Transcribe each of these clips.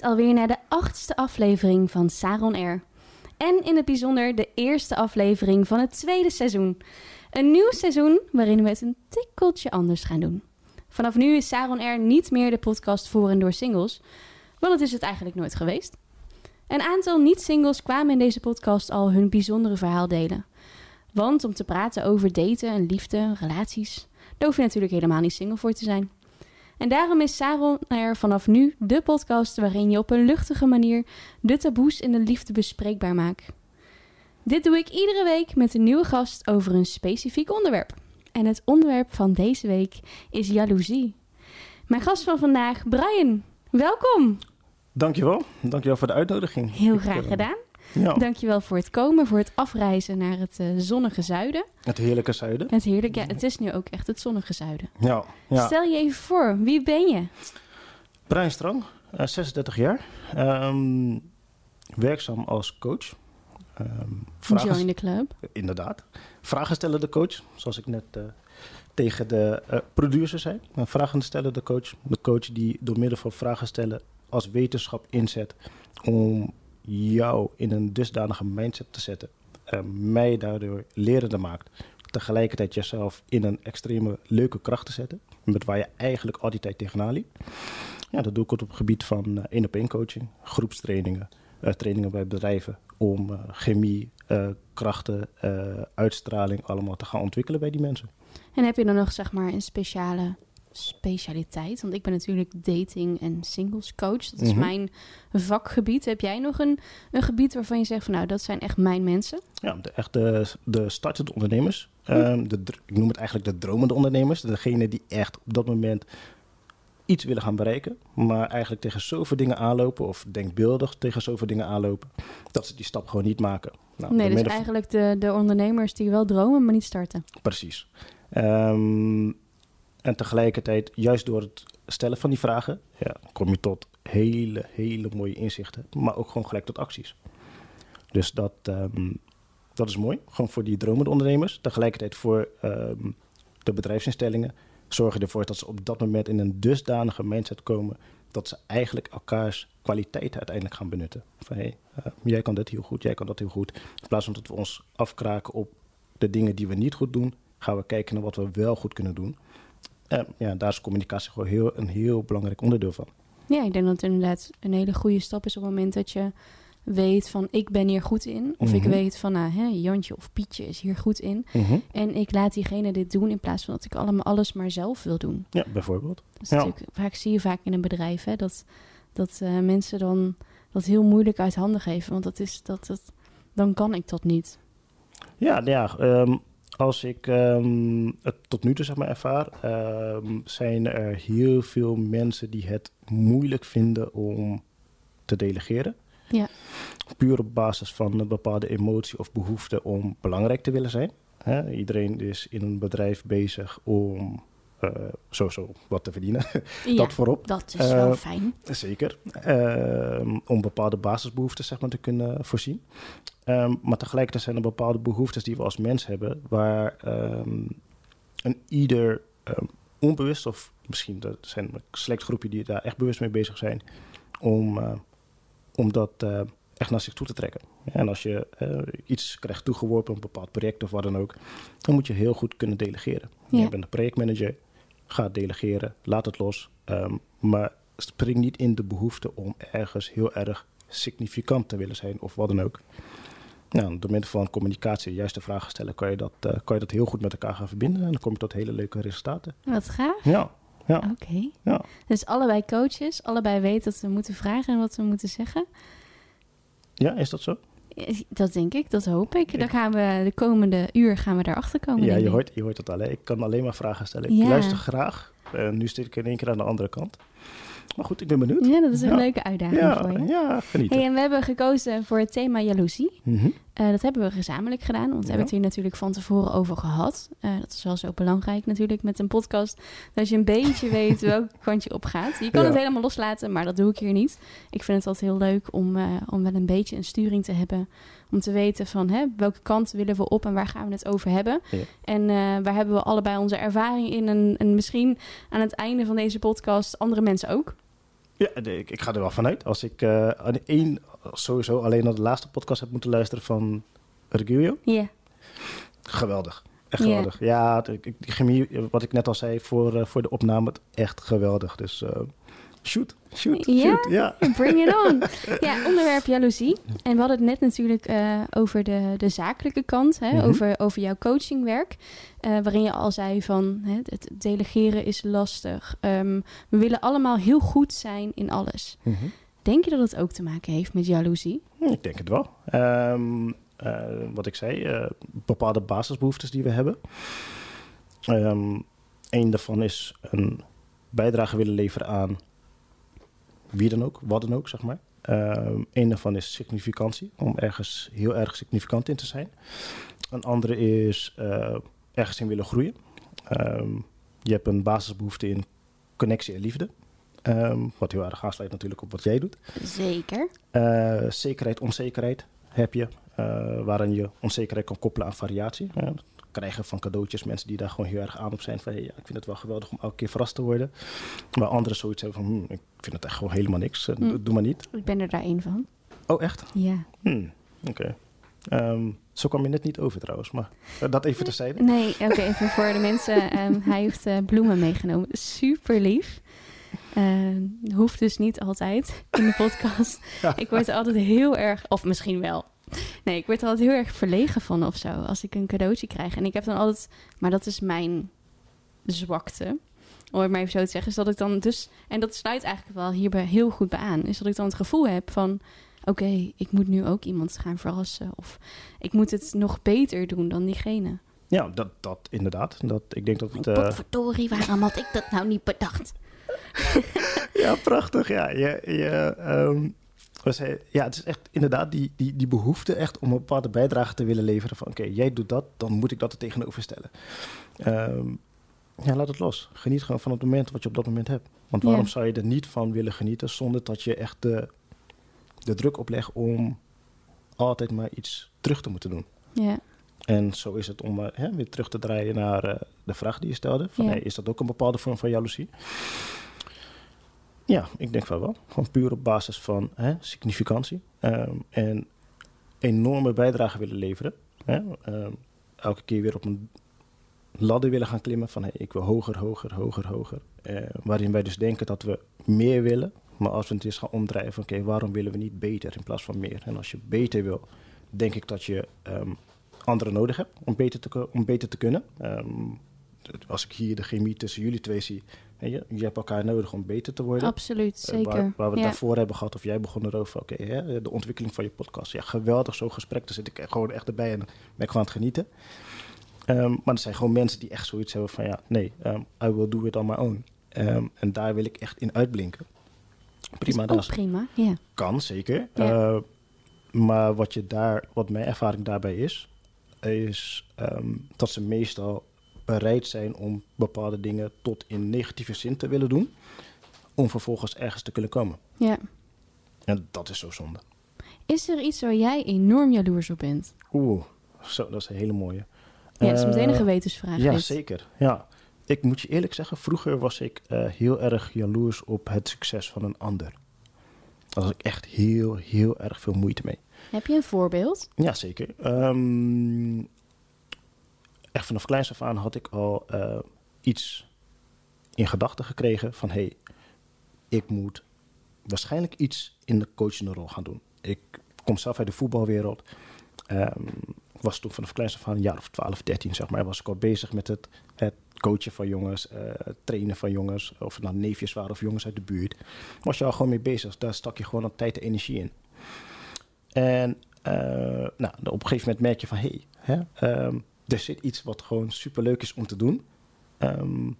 Alweer naar de achtste aflevering van Saron Air. En in het bijzonder de eerste aflevering van het tweede seizoen. Een nieuw seizoen waarin we het een tikkeltje anders gaan doen. Vanaf nu is Saron Air niet meer de podcast voor en door singles, want het is het eigenlijk nooit geweest. Een aantal niet-singles kwamen in deze podcast al hun bijzondere verhaal delen. Want om te praten over daten en liefde, relaties, daar hoef je natuurlijk helemaal niet single voor te zijn. En daarom is Saron er vanaf nu de podcast waarin je op een luchtige manier de taboes in de liefde bespreekbaar maakt. Dit doe ik iedere week met een nieuwe gast over een specifiek onderwerp. En het onderwerp van deze week is jaloezie. Mijn gast van vandaag, Brian. Welkom. Dankjewel. Dankjewel voor de uitnodiging. Heel Ik, graag eh, gedaan. Ja, Dankjewel voor het komen, voor het afreizen naar het eh, zonnige zuiden. het heerlijke zuiden. Het heerlijk, ja, het is nu ook echt het zonnige zuiden. Ja, ja. Stel je even voor, wie ben je? Brian Strang, eh, 36 jaar. Ehm, werkzaam als coach. Ehm vragen, Join the club. inderdaad. Vragen stellen de coach, zoals ik net eh, tegen de eh, producer zei. Een vragen stellen de coach. De coach die door middel van vragen stellen als wetenschap inzet om jou in een dusdanige mindset te zetten. eh, mij daardoor lerender maakt. Tegelijkertijd jezelf in een extreme leuke kracht te zetten. Met waar je eigenlijk al die tijd tegenaan liep. Ja, dat doe ik op het gebied van eh, één-op-één coaching, groepstrainingen, eh, trainingen bij bedrijven. Om eh, chemie, eh, krachten, eh, uitstraling allemaal te gaan ontwikkelen bij die mensen. En heb je dan nog zeg maar een speciale specialiteit? Want ik ben natuurlijk dating en singles coach. Dat is Mhm. mijn vakgebied. Heb jij nog een, een gebied waarvan je zegt van nou, dat zijn echt mijn mensen? Ja, de, echt de, de startende ondernemers. Hm. Ehm, de, ik noem het eigenlijk de dromende ondernemers. Degene die echt op dat moment iets willen gaan bereiken. Maar eigenlijk tegen zoveel dingen aanlopen. Of denkbeeldig tegen zoveel dingen aanlopen. Dat ze die stap gewoon niet maken. Nou, nee, dus eigenlijk de, de ondernemers die wel dromen, maar niet starten. Precies. Ehm, en tegelijkertijd, juist door het stellen van die vragen, ja, kom je tot hele, hele mooie inzichten. Maar ook gewoon gelijk tot acties. Dus dat, ehm, dat is mooi. Gewoon voor die dromende ondernemers. Tegelijkertijd voor ehm, de bedrijfsinstellingen. Zorgen ervoor dat ze op dat moment in een dusdanige mindset komen. dat ze eigenlijk elkaars kwaliteiten uiteindelijk gaan benutten. Van hé, eh, jij kan dit heel goed, jij kan dat heel goed. In plaats van dat we ons afkraken op de dingen die we niet goed doen, gaan we kijken naar wat we wel goed kunnen doen. Ja, daar is communicatie gewoon heel, een heel belangrijk onderdeel van. Ja, ik denk dat het inderdaad een hele goede stap is op het moment dat je weet van ik ben hier goed in. Of ik Mhm. weet van nou, hè, Jantje of Pietje is hier goed in. En ik laat diegene dit doen in plaats van dat ik allemaal alles maar zelf wil doen. Ja, bijvoorbeeld. Dat is Ja. natuurlijk, vaak zie je vaak in een bedrijf hè, dat, dat eh, mensen dan dat heel moeilijk uit handen geven. Want dat is dat, dat dan kan ik dat niet. Ja, ja ehm, als ik ehm, het tot nu toe zeg maar ervaar, ehm, zijn er heel veel mensen die het moeilijk vinden om te delegeren. Ja. Puur op basis van een bepaalde emotie of behoefte om belangrijk te willen zijn. Iedereen is in een bedrijf bezig om sowieso wat te verdienen. Ja, Dat voorop. dat is wel Eh, fijn. Zeker. Ehm, om bepaalde basisbehoeften zeg maar, te kunnen voorzien. Ehm, maar tegelijkertijd zijn er bepaalde behoeftes die we als mens hebben, waar ehm, een ieder onbewust, of misschien er zijn een select groepje die daar echt bewust mee bezig zijn, om, eh, om dat eh, echt naar zich toe te trekken. En als je eh, iets krijgt toegeworpen, een bepaald project of wat dan ook, dan moet je heel goed kunnen delegeren. Ja. Je bent een projectmanager, ga delegeren, laat het los. ehm, maar spring niet in de behoefte om ergens heel erg significant te willen zijn of wat dan ook. Nou, door middel van communicatie, de juiste vragen stellen, kan je, dat, eh, kan je dat heel goed met elkaar gaan verbinden. En dan kom je tot hele leuke resultaten. Wat gaaf. Ja, ja, Oké. ja. Dus allebei coaches, allebei weten dat we moeten vragen en wat we moeten zeggen. ja is dat zo? Dat denk ik, dat hoop ik. Dan gaan we de komende uur gaan we daarachter komen. Ja, je hoort, je hoort het al. Hè? Ik kan alleen maar vragen stellen. Ik Ja. luister graag. Eh, nu zit ik in één keer aan de andere kant. Maar goed, ik ben benieuwd. Ja, dat is een Ja. leuke uitdaging voor Ja, je. ja genieten. Hey, en we hebben gekozen voor het thema jaloezie. Mhm. Eh, dat hebben we gezamenlijk gedaan, want we hebben het hier natuurlijk van tevoren over gehad. Eh, dat is wel zo belangrijk natuurlijk met een podcast, dat je een beetje weet welk kant je op gaat. Je kan het helemaal loslaten, maar dat doe ik hier niet. Ik vind het altijd heel leuk om, eh, om wel een beetje een sturing te hebben, om te weten van hè, welke kant willen we op en waar gaan we het over hebben. Ja. En eh, waar hebben we allebei onze ervaring in en, en misschien aan het einde van deze podcast andere mensen ook. Ja, ik, ik ga er wel vanuit. Als ik aan één, sowieso alleen naar de laatste podcast heb moeten luisteren van Reguio, Ja. geweldig. Echt geweldig. Ja, die chemie, wat ik net al zei voor, eh, voor de opname, echt geweldig. Dus shoot, shoot, Ja? shoot. Ja. Bring it on. Ja, onderwerp jaloezie. En we hadden het net natuurlijk eh, over de, de zakelijke kant, hè, Mhm. over, over jouw coachingwerk. eh, waarin je al zei van hè, het delegeren is lastig. Ehm, we willen allemaal heel goed zijn in alles. Mhm. Denk je dat het ook te maken heeft met jaloezie? Ik denk het wel. Ehm, eh, wat ik zei, bepaalde basisbehoeftes die we hebben. Ehm Eén daarvan is een bijdrage willen leveren aan wie dan ook, wat dan ook, zeg maar. Eén daarvan is significantie, om ergens heel erg significant in te zijn. Een andere is eh, ergens in willen groeien. Ehm, je hebt een basisbehoefte in connectie en liefde. Ehm, wat heel erg aansluit natuurlijk op wat jij doet. Zeker. Eh, zekerheid, onzekerheid heb je. eh, waarin je onzekerheid kan koppelen aan variatie. Ja, krijgen van cadeautjes, mensen die daar gewoon heel erg aan op zijn. Van, hey, ja, ik vind het wel geweldig om elke keer verrast te worden. Maar anderen zoiets hebben van, hm, ik vind het echt gewoon helemaal niks. eh, Hm. Doe maar niet. Ik ben er daar één van. Oh, echt? Ja. Hm, Oké. Ehm, zo kwam je net niet over trouwens, maar eh, dat even terzijde. Nee, oké, even voor de mensen. Ehm, hij heeft eh, bloemen meegenomen. Super lief. Ehm, hoeft dus niet altijd in de podcast. Ik word altijd heel erg, of misschien wel. Nee, ik word er altijd heel erg verlegen van of zo. Als ik een cadeautje krijg. En ik heb dan altijd, maar dat is mijn zwakte. Om het maar even zo te zeggen. Is dat ik dan dus, en dat sluit eigenlijk wel hierbij heel goed bij aan. Is dat ik dan het gevoel heb van, oké, ik moet nu ook iemand gaan verrassen. Of ik moet het nog beter doen dan diegene. Ja, dat, dat inderdaad. Dat, ik denk dat het... Potverdorie, waarom had ik dat nou niet bedacht? Ja, prachtig. Ja, je, je, ehm, ja het is echt inderdaad die, die, die behoefte echt om een bepaalde bijdrage te willen leveren. Van oké, jij doet dat, dan moet ik dat er tegenover stellen. Ehm, ja, laat het los. Geniet gewoon van het moment wat je op dat moment hebt. Want waarom Ja. zou je er niet van willen genieten zonder dat je echt de, de druk oplegt om altijd maar iets terug te moeten doen? Ja, En zo is het om eh, hè, weer terug te draaien naar eh, de vraag die je stelde. Van, Ja. hey, is dat ook een bepaalde vorm van jaloezie? Ja, ik denk van wel. Gewoon puur op basis van hè, significantie. Ehm, en enorme bijdrage willen leveren. Hè? Ehm, elke keer weer op een ladder willen gaan klimmen van hey, ik wil hoger, hoger, hoger, hoger. Eh, waarin wij dus denken dat we meer willen. Maar als we het eens gaan omdraaien van oké, waarom willen we niet beter in plaats van meer? En als je beter wil, denk ik dat je ehm, anderen nodig hebt om beter te, om beter te kunnen. Ehm, als ik hier de chemie tussen jullie twee zie, hè, je, je hebt elkaar nodig om beter te worden. absoluut, Eh, zeker. Waar, waar we het ja. daarvoor hebben gehad, of jij begon erover, oké, de ontwikkeling van je podcast. Ja, geweldig, zo'n gesprek. Daar zit ik gewoon echt erbij en ben ik gewoon aan het genieten. Ehm, maar er zijn gewoon mensen die echt zoiets hebben van, ja, nee, ehm, I will do it on my own. Ehm, en daar wil ik echt in uitblinken. Prima, Dat is prima, ja. kan zeker. Ja. Eh, maar wat, je daar, wat mijn ervaring daarbij is, is dat ze meestal bereid zijn om bepaalde dingen tot in negatieve zin te willen doen, om vervolgens ergens te kunnen komen. ja. En dat is zo zonde. Is er iets waar jij enorm jaloers op bent? Oeh, zo, dat is een hele mooie. Ja, dat is meteen een Eh, gewetensvraag. Ja, dit. zeker. Ja. Ik moet je eerlijk zeggen, vroeger was ik eh, heel erg jaloers op het succes van een ander. Daar had ik echt heel, heel erg veel moeite mee. Heb je een voorbeeld? Ja, zeker. Ehm, echt vanaf kleins af aan had ik al eh, iets in gedachten gekregen van... hey, ik moet waarschijnlijk iets in de coachende rol gaan doen. Ik kom zelf uit de voetbalwereld. Ehm, was toen vanaf kleins af aan, een jaar of 12, 13 zeg maar... was ik al bezig met het, het coachen van jongens, eh, trainen van jongens... of het nou neefjes waren of jongens uit de buurt. Was je al gewoon mee bezig. Daar stak je gewoon al tijd en energie in. En eh, nou, op een gegeven moment merk je van... hé, hey, ehm, er zit iets wat gewoon superleuk is om te doen. Ehm,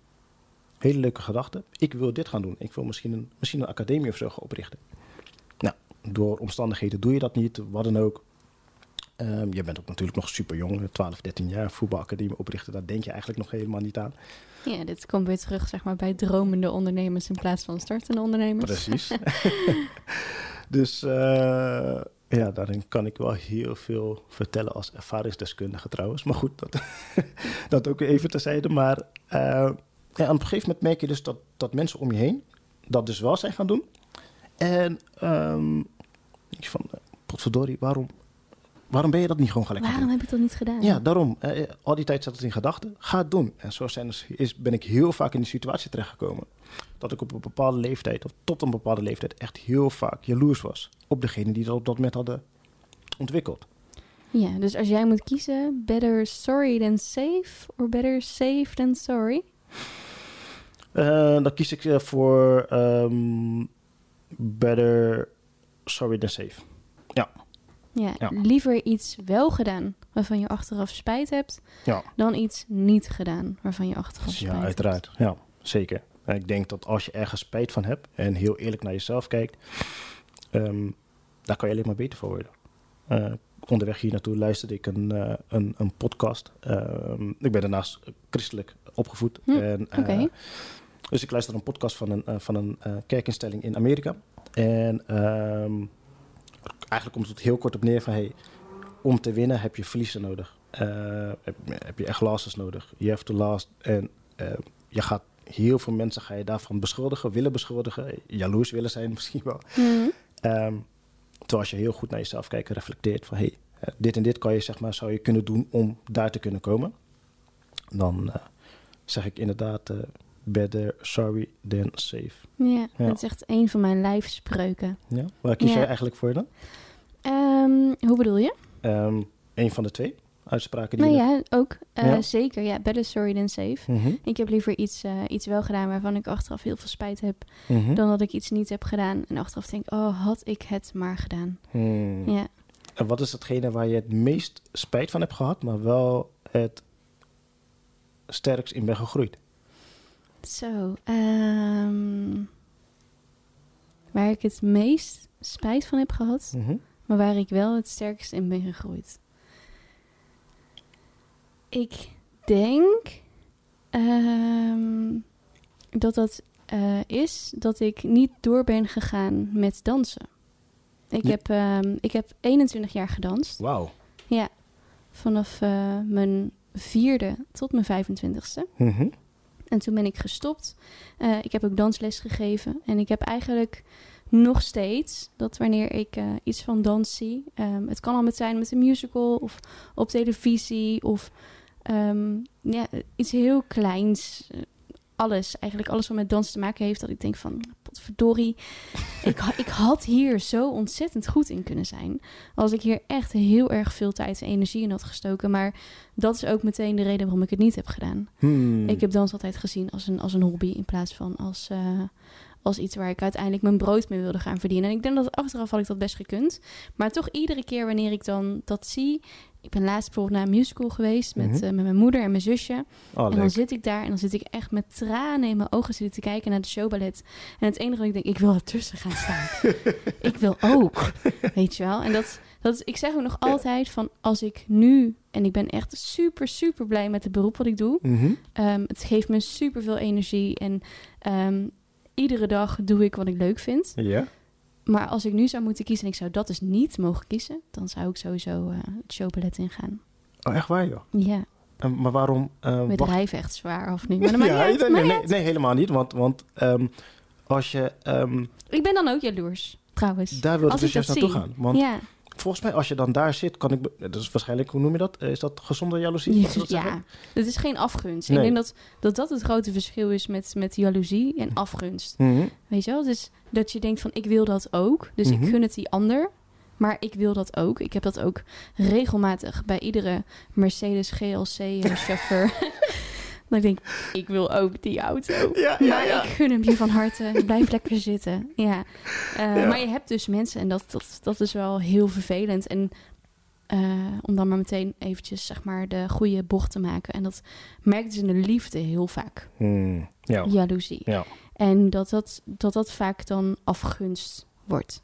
hele leuke gedachte. Ik wil dit gaan doen. Ik wil misschien een, misschien een academie of zo gaan oprichten. Nou, door omstandigheden doe je dat niet, wat dan ook. Ehm, je bent ook natuurlijk nog super jong, 12, 13 jaar. Voetbalacademie oprichten, daar denk je eigenlijk nog helemaal niet aan. Ja, dit komt weer terug zeg maar, bij dromende ondernemers in plaats van startende ondernemers. Precies. dus eh, ja, daarin kan ik wel heel veel vertellen als ervaringsdeskundige trouwens. Maar goed, dat, dat ook even terzijde. Maar eh, ja, op een gegeven moment merk je dus dat, dat mensen om je heen dat dus wel zijn gaan doen. En ik van, eh, potverdorie, waarom, waarom ben je dat niet gewoon gelijk Waarom heb je dat niet gedaan? Ja, daarom. eh, al die tijd zat het in gedachten. Ga het doen. En zo zijn, dus- is, ben ik heel vaak in die situatie terechtgekomen. Dat ik op een bepaalde leeftijd, of tot een bepaalde leeftijd, echt heel vaak jaloers was. Op degene die dat op dat moment hadden ontwikkeld. Ja, dus als jij moet kiezen, better sorry than safe or better safe than sorry? Eh, dan kies ik eh, voor ehm, better sorry than safe. Ja, Ja. liever iets wel gedaan waarvan je achteraf spijt hebt, Ja. dan iets niet gedaan waarvan je achteraf spijt ja, uiteraard. Ja, zeker. En ik denk dat als je ergens spijt van hebt en heel eerlijk naar jezelf kijkt, ehm, daar kan je alleen maar beter voor worden. Eh, onderweg hier naartoe luisterde ik een, eh, een, een podcast. Ehm, ik ben daarnaast christelijk opgevoed. Hm, en, eh. Dus ik luisterde een podcast van een, van een kerkinstelling in Amerika. En ehm, eigenlijk komt het heel kort op neer van... Hey, om te winnen heb je verliezen nodig. Eh, heb, heb je echt losses nodig. You have to last. En eh, je gaat heel veel mensen ga je daarvan beschuldigen, willen beschuldigen, jaloers willen zijn misschien wel. Ehm, terwijl als je heel goed naar jezelf kijkt en reflecteert van hey, eh, dit en dit kan je zeg maar zou je kunnen doen om daar te kunnen komen. Dan zeg ik inderdaad better sorry than safe. Ja, Ja. dat is echt een van mijn lijfspreuken. Ja? Waar kies Ja. jij eigenlijk voor dan? Ehm, hoe bedoel je? Ehm een van de twee uitspraken die Nou je- ja, ook. Eh, Ja. Zeker, ja. Better sorry than safe. Mhm, Ik heb liever iets, eh, iets wel gedaan waarvan ik achteraf heel veel spijt heb, mhm. dan dat ik iets niet heb gedaan en achteraf denk, oh, had ik het maar gedaan. Hmm. Ja. En wat is hetgene waar je het meest spijt van hebt gehad, maar wel het sterkst in bent gegroeid? Zo, ehm, waar ik het meest spijt van heb gehad, Mhm. maar waar ik wel het sterkst in ben gegroeid. Ik denk ehm, dat dat eh, is dat ik niet door ben gegaan met dansen. Ik, Ja. heb, ehm, ik heb 21 jaar gedanst. Wauw. Ja, vanaf eh, mijn vierde tot mijn 25ste. Mhm. En toen ben ik gestopt. Eh, ik heb ook dansles gegeven. En ik heb eigenlijk nog steeds dat wanneer ik eh, iets van dans zie. ehm, het kan al met zijn met een musical of op televisie of ehm, ja, iets heel kleins. Alles, eigenlijk alles wat met dans te maken heeft. Dat ik denk van, potverdorie. ik, ik had hier zo ontzettend goed in kunnen zijn. Als ik hier echt heel erg veel tijd en energie in had gestoken. Maar dat is ook meteen de reden waarom ik het niet heb gedaan. Hmm. Ik heb dans altijd gezien als een, als een hobby in plaats van als, eh, als iets waar ik uiteindelijk mijn brood mee wilde gaan verdienen. En ik denk dat achteraf had ik dat best gekund. Maar toch iedere keer wanneer ik dan dat zie. Ik ben laatst bijvoorbeeld naar een musical geweest met, Mhm. eh, met mijn moeder en mijn zusje. Oh, en dan leuk. zit ik daar en dan zit ik echt met tranen in mijn ogen zitten te kijken naar de showballet. En het enige wat ik denk, ik wil ertussen gaan staan. ik wil ook, weet je wel. En dat, dat is, ik zeg ook nog altijd van als ik nu, en ik ben echt super, super blij met het beroep wat ik doe. Mhm. Ehm, het geeft me super veel energie en ehm, iedere dag doe ik wat ik leuk vind. Ja. Maar als ik nu zou moeten kiezen en ik zou dat dus niet mogen kiezen, dan zou ik sowieso eh, het showballet ingaan. Oh, echt waar, joh. Ja, En maar waarom... eh, met wacht- rijven echt zwaar of niet? Maar ja, uit, nee, nee, niet nee, nee, helemaal niet. Want, want ehm, als je... ehm, Ik ben dan ook jaloers, trouwens. daar wilde ik dus juist naartoe zie. gaan. Want ja, volgens mij, als je dan daar zit, kan ik... Dat is waarschijnlijk, hoe noem je dat? Eh, Is dat gezonde jaloezie? Je dat ja, het is geen afgunst. Nee. Ik denk dat, dat dat het grote verschil is met, met jaloezie en afgunst. Mhm. Weet je wel? Dus dat je denkt van ik wil dat ook. Dus Mhm. ik gun het die ander. Maar ik wil dat ook. Ik heb dat ook regelmatig bij iedere Mercedes GLC eh, chauffeur. Dan denk ik, ik wil ook die auto. Ja, ja, maar ja. ik gun hem je van harte. Blijf lekker zitten. Ja. Eh, Ja. Maar je hebt dus mensen en dat, dat, dat is wel heel vervelend. En eh, om dan maar meteen eventjes zeg maar de goede bocht te maken. En dat merkt dus in de liefde heel vaak. Hmm. Ja. Jaloezie. Ja. En dat dat, dat dat vaak dan afgunst wordt.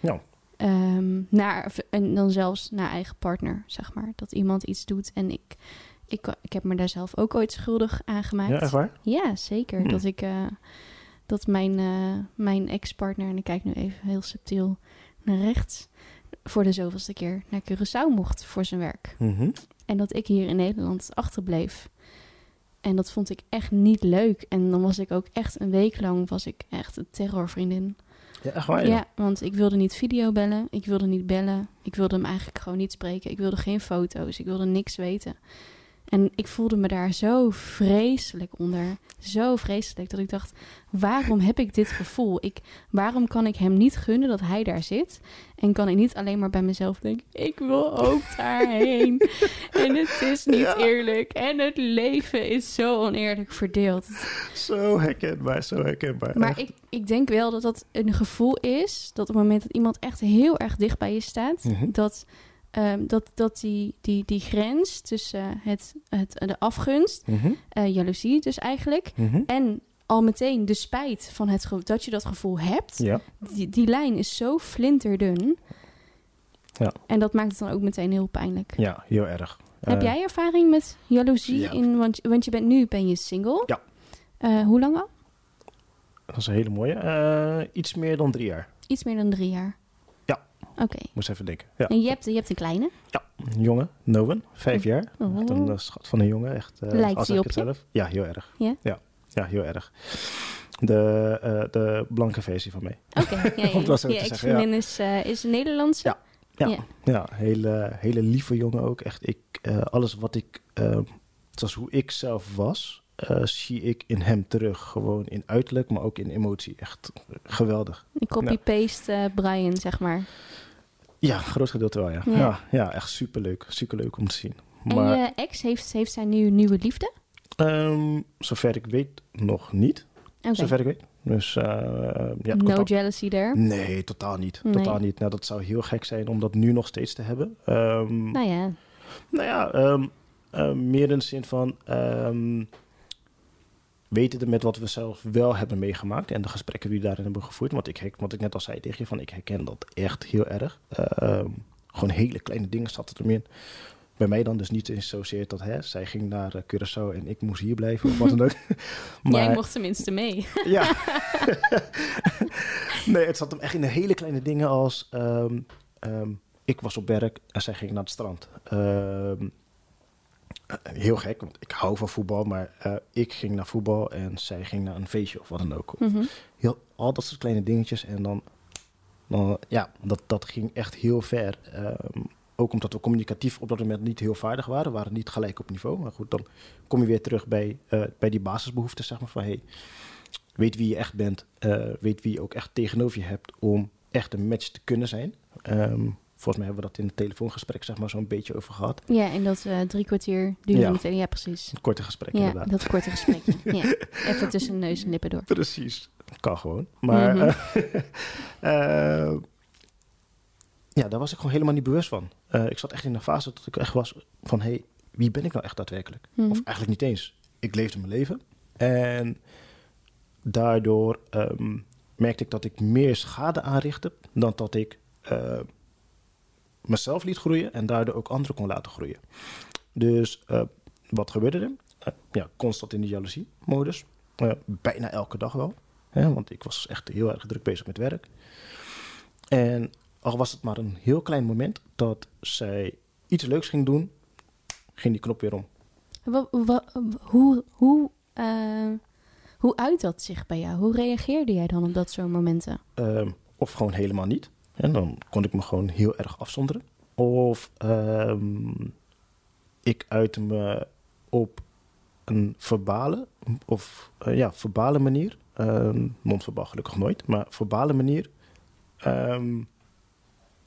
Ja. Ehm, naar, en dan zelfs naar eigen partner, zeg maar. Dat iemand iets doet en ik, ik, ik heb me daar zelf ook ooit schuldig aan gemaakt. Ja, echt waar? Ja, zeker. Hmm. Dat ik eh, dat mijn, eh, mijn ex-partner, en ik kijk nu even heel subtiel naar rechts, voor de zoveelste keer naar Curaçao mocht voor zijn werk. Mhm. En dat ik hier in Nederland achterbleef. En dat vond ik echt niet leuk. En dan was ik ook echt een week lang was ik echt een terrorvriendin. Ja, echt waar, joh? Ja, want ik wilde niet videobellen. Ik wilde niet bellen. Ik wilde hem eigenlijk gewoon niet spreken. Ik wilde geen foto's. Ik wilde niks weten. En ik voelde me daar zo vreselijk onder. Zo vreselijk dat ik dacht: waarom heb ik dit gevoel? Ik, waarom kan ik hem niet gunnen dat hij daar zit? En kan ik niet alleen maar bij mezelf denken: ik wil ook daarheen. en het is niet Ja. eerlijk. En het leven is zo oneerlijk verdeeld. Zo herkenbaar, zo herkenbaar. Maar Echt. ik, ik denk wel dat dat een gevoel is dat op het moment dat iemand echt heel erg dicht bij je staat, Mhm. dat, ehm, dat, dat die, die, die grens tussen het, het, de afgunst, eh, jaloezie dus eigenlijk, mhm. en al meteen de spijt van het dat je dat gevoel hebt, Ja, die, die lijn is zo flinterdun. Ja. En dat maakt het dan ook meteen heel pijnlijk. ja, heel erg. Heb Eh, jij ervaring met jaloezie? ja. In, want, want je bent nu ben je single. Ja. Eh, hoe lang al? Dat is een hele mooie. Eh, iets meer dan drie jaar. Iets meer dan drie jaar. Ja. Oké. Moest even denken. Ja. En je hebt, je hebt een kleine. Een jongen, Noven, vijf jaar. Oh. Echt een eh, schat van een jongen. Echt, eh, Lijkt als hij ik op het je? zelf. Ja, heel erg. Ja? Ja, ja heel erg. De, eh, de blanke versie van mij. Oké, ja, ja, te zeggen, ex-vriendin is, eh is een Nederlandse? Ja. Ja, Ja. ja. hele, hele lieve jongen ook. Echt, ik, eh, alles wat ik, eh, zoals hoe ik zelf was, eh, zie ik in hem terug. Gewoon in uiterlijk, maar ook in emotie. Echt geweldig. Ik copy-paste eh, Brian, zeg maar. Ja, groot gedeelte wel, ja. Ja. Ja, ja, echt superleuk. Superleuk om te zien. En Maar je ex, heeft, heeft zij nu nieuwe liefde? ehm, zover ik weet, nog niet. Zover ik weet. Dus eh, ja, no jealousy there. Nee, totaal niet. Nee. Totaal niet. Nou, dat zou heel gek zijn om dat nu nog steeds te hebben. Ehm, Nou ja, Nou ja, ehm, meer in de zin van um, wetende met wat we zelf wel hebben meegemaakt en de gesprekken die we daarin hebben gevoerd. Want ik, wat ik net al zei tegen je, van ik herken dat echt heel erg. Ehm, gewoon hele kleine dingen zaten er in. Bij mij dan dus niet eens zozeer dat hè, zij ging naar eh, Curaçao en ik moest hier blijven of wat dan ook. jij mocht tenminste mee. Ja. nee, het zat hem echt in de hele kleine dingen als... ehm, ehm, ik was op werk en zij ging naar het strand. Eh, heel gek, want ik hou van voetbal, maar eh, ik ging naar voetbal en zij ging naar een feestje of wat dan ook. Mhm. Heel, al dat soort kleine dingetjes en dan... dan ja, dat, dat ging echt heel ver. Ehm, ook omdat we communicatief op dat moment niet heel vaardig waren. Waren niet gelijk op niveau. Maar goed, dan kom je weer terug bij, eh, bij die basisbehoeften, zeg maar. Van, hey, weet wie je echt bent. eh, weet wie je ook echt tegenover je hebt om echt een match te kunnen zijn. Ehm, volgens mij hebben we dat in het telefoongesprek zeg maar zo'n beetje over gehad. Ja, en dat eh, drie kwartier duurde Ja. Ja, precies. Een korte gesprek Ja, inderdaad. dat korte gesprekje. ja. Even tussen neus en lippen door. Precies. Kan gewoon. Maar Mhm. eh, eh, ja, daar was ik gewoon helemaal niet bewust van. Ik zat echt in een fase dat ik echt was van... hey, wie ben ik nou echt daadwerkelijk? Mhm. Of eigenlijk niet eens. Ik leefde mijn leven. En daardoor ehm, merkte ik dat ik meer schade aanrichtte... dan dat ik mezelf liet groeien... en daardoor ook anderen kon laten groeien. Dus eh, wat gebeurde er? Eh, ja, constant in de jaloezie-modus. Eh, bijna elke dag wel. Hè, want ik was echt heel erg druk bezig met werk. En al was het maar een heel klein moment dat zij iets leuks ging doen, ging die knop weer om. Hoe, hoe, hoe uit dat zich bij jou? Hoe reageerde jij dan op dat soort momenten? Ehm, of gewoon helemaal niet. En dan kon ik me gewoon heel erg afzonderen. Of ehm, ik uitte me op een verbale, of eh, ja, verbale manier. Non-verbaal gelukkig nooit, maar verbale manier. Ehm,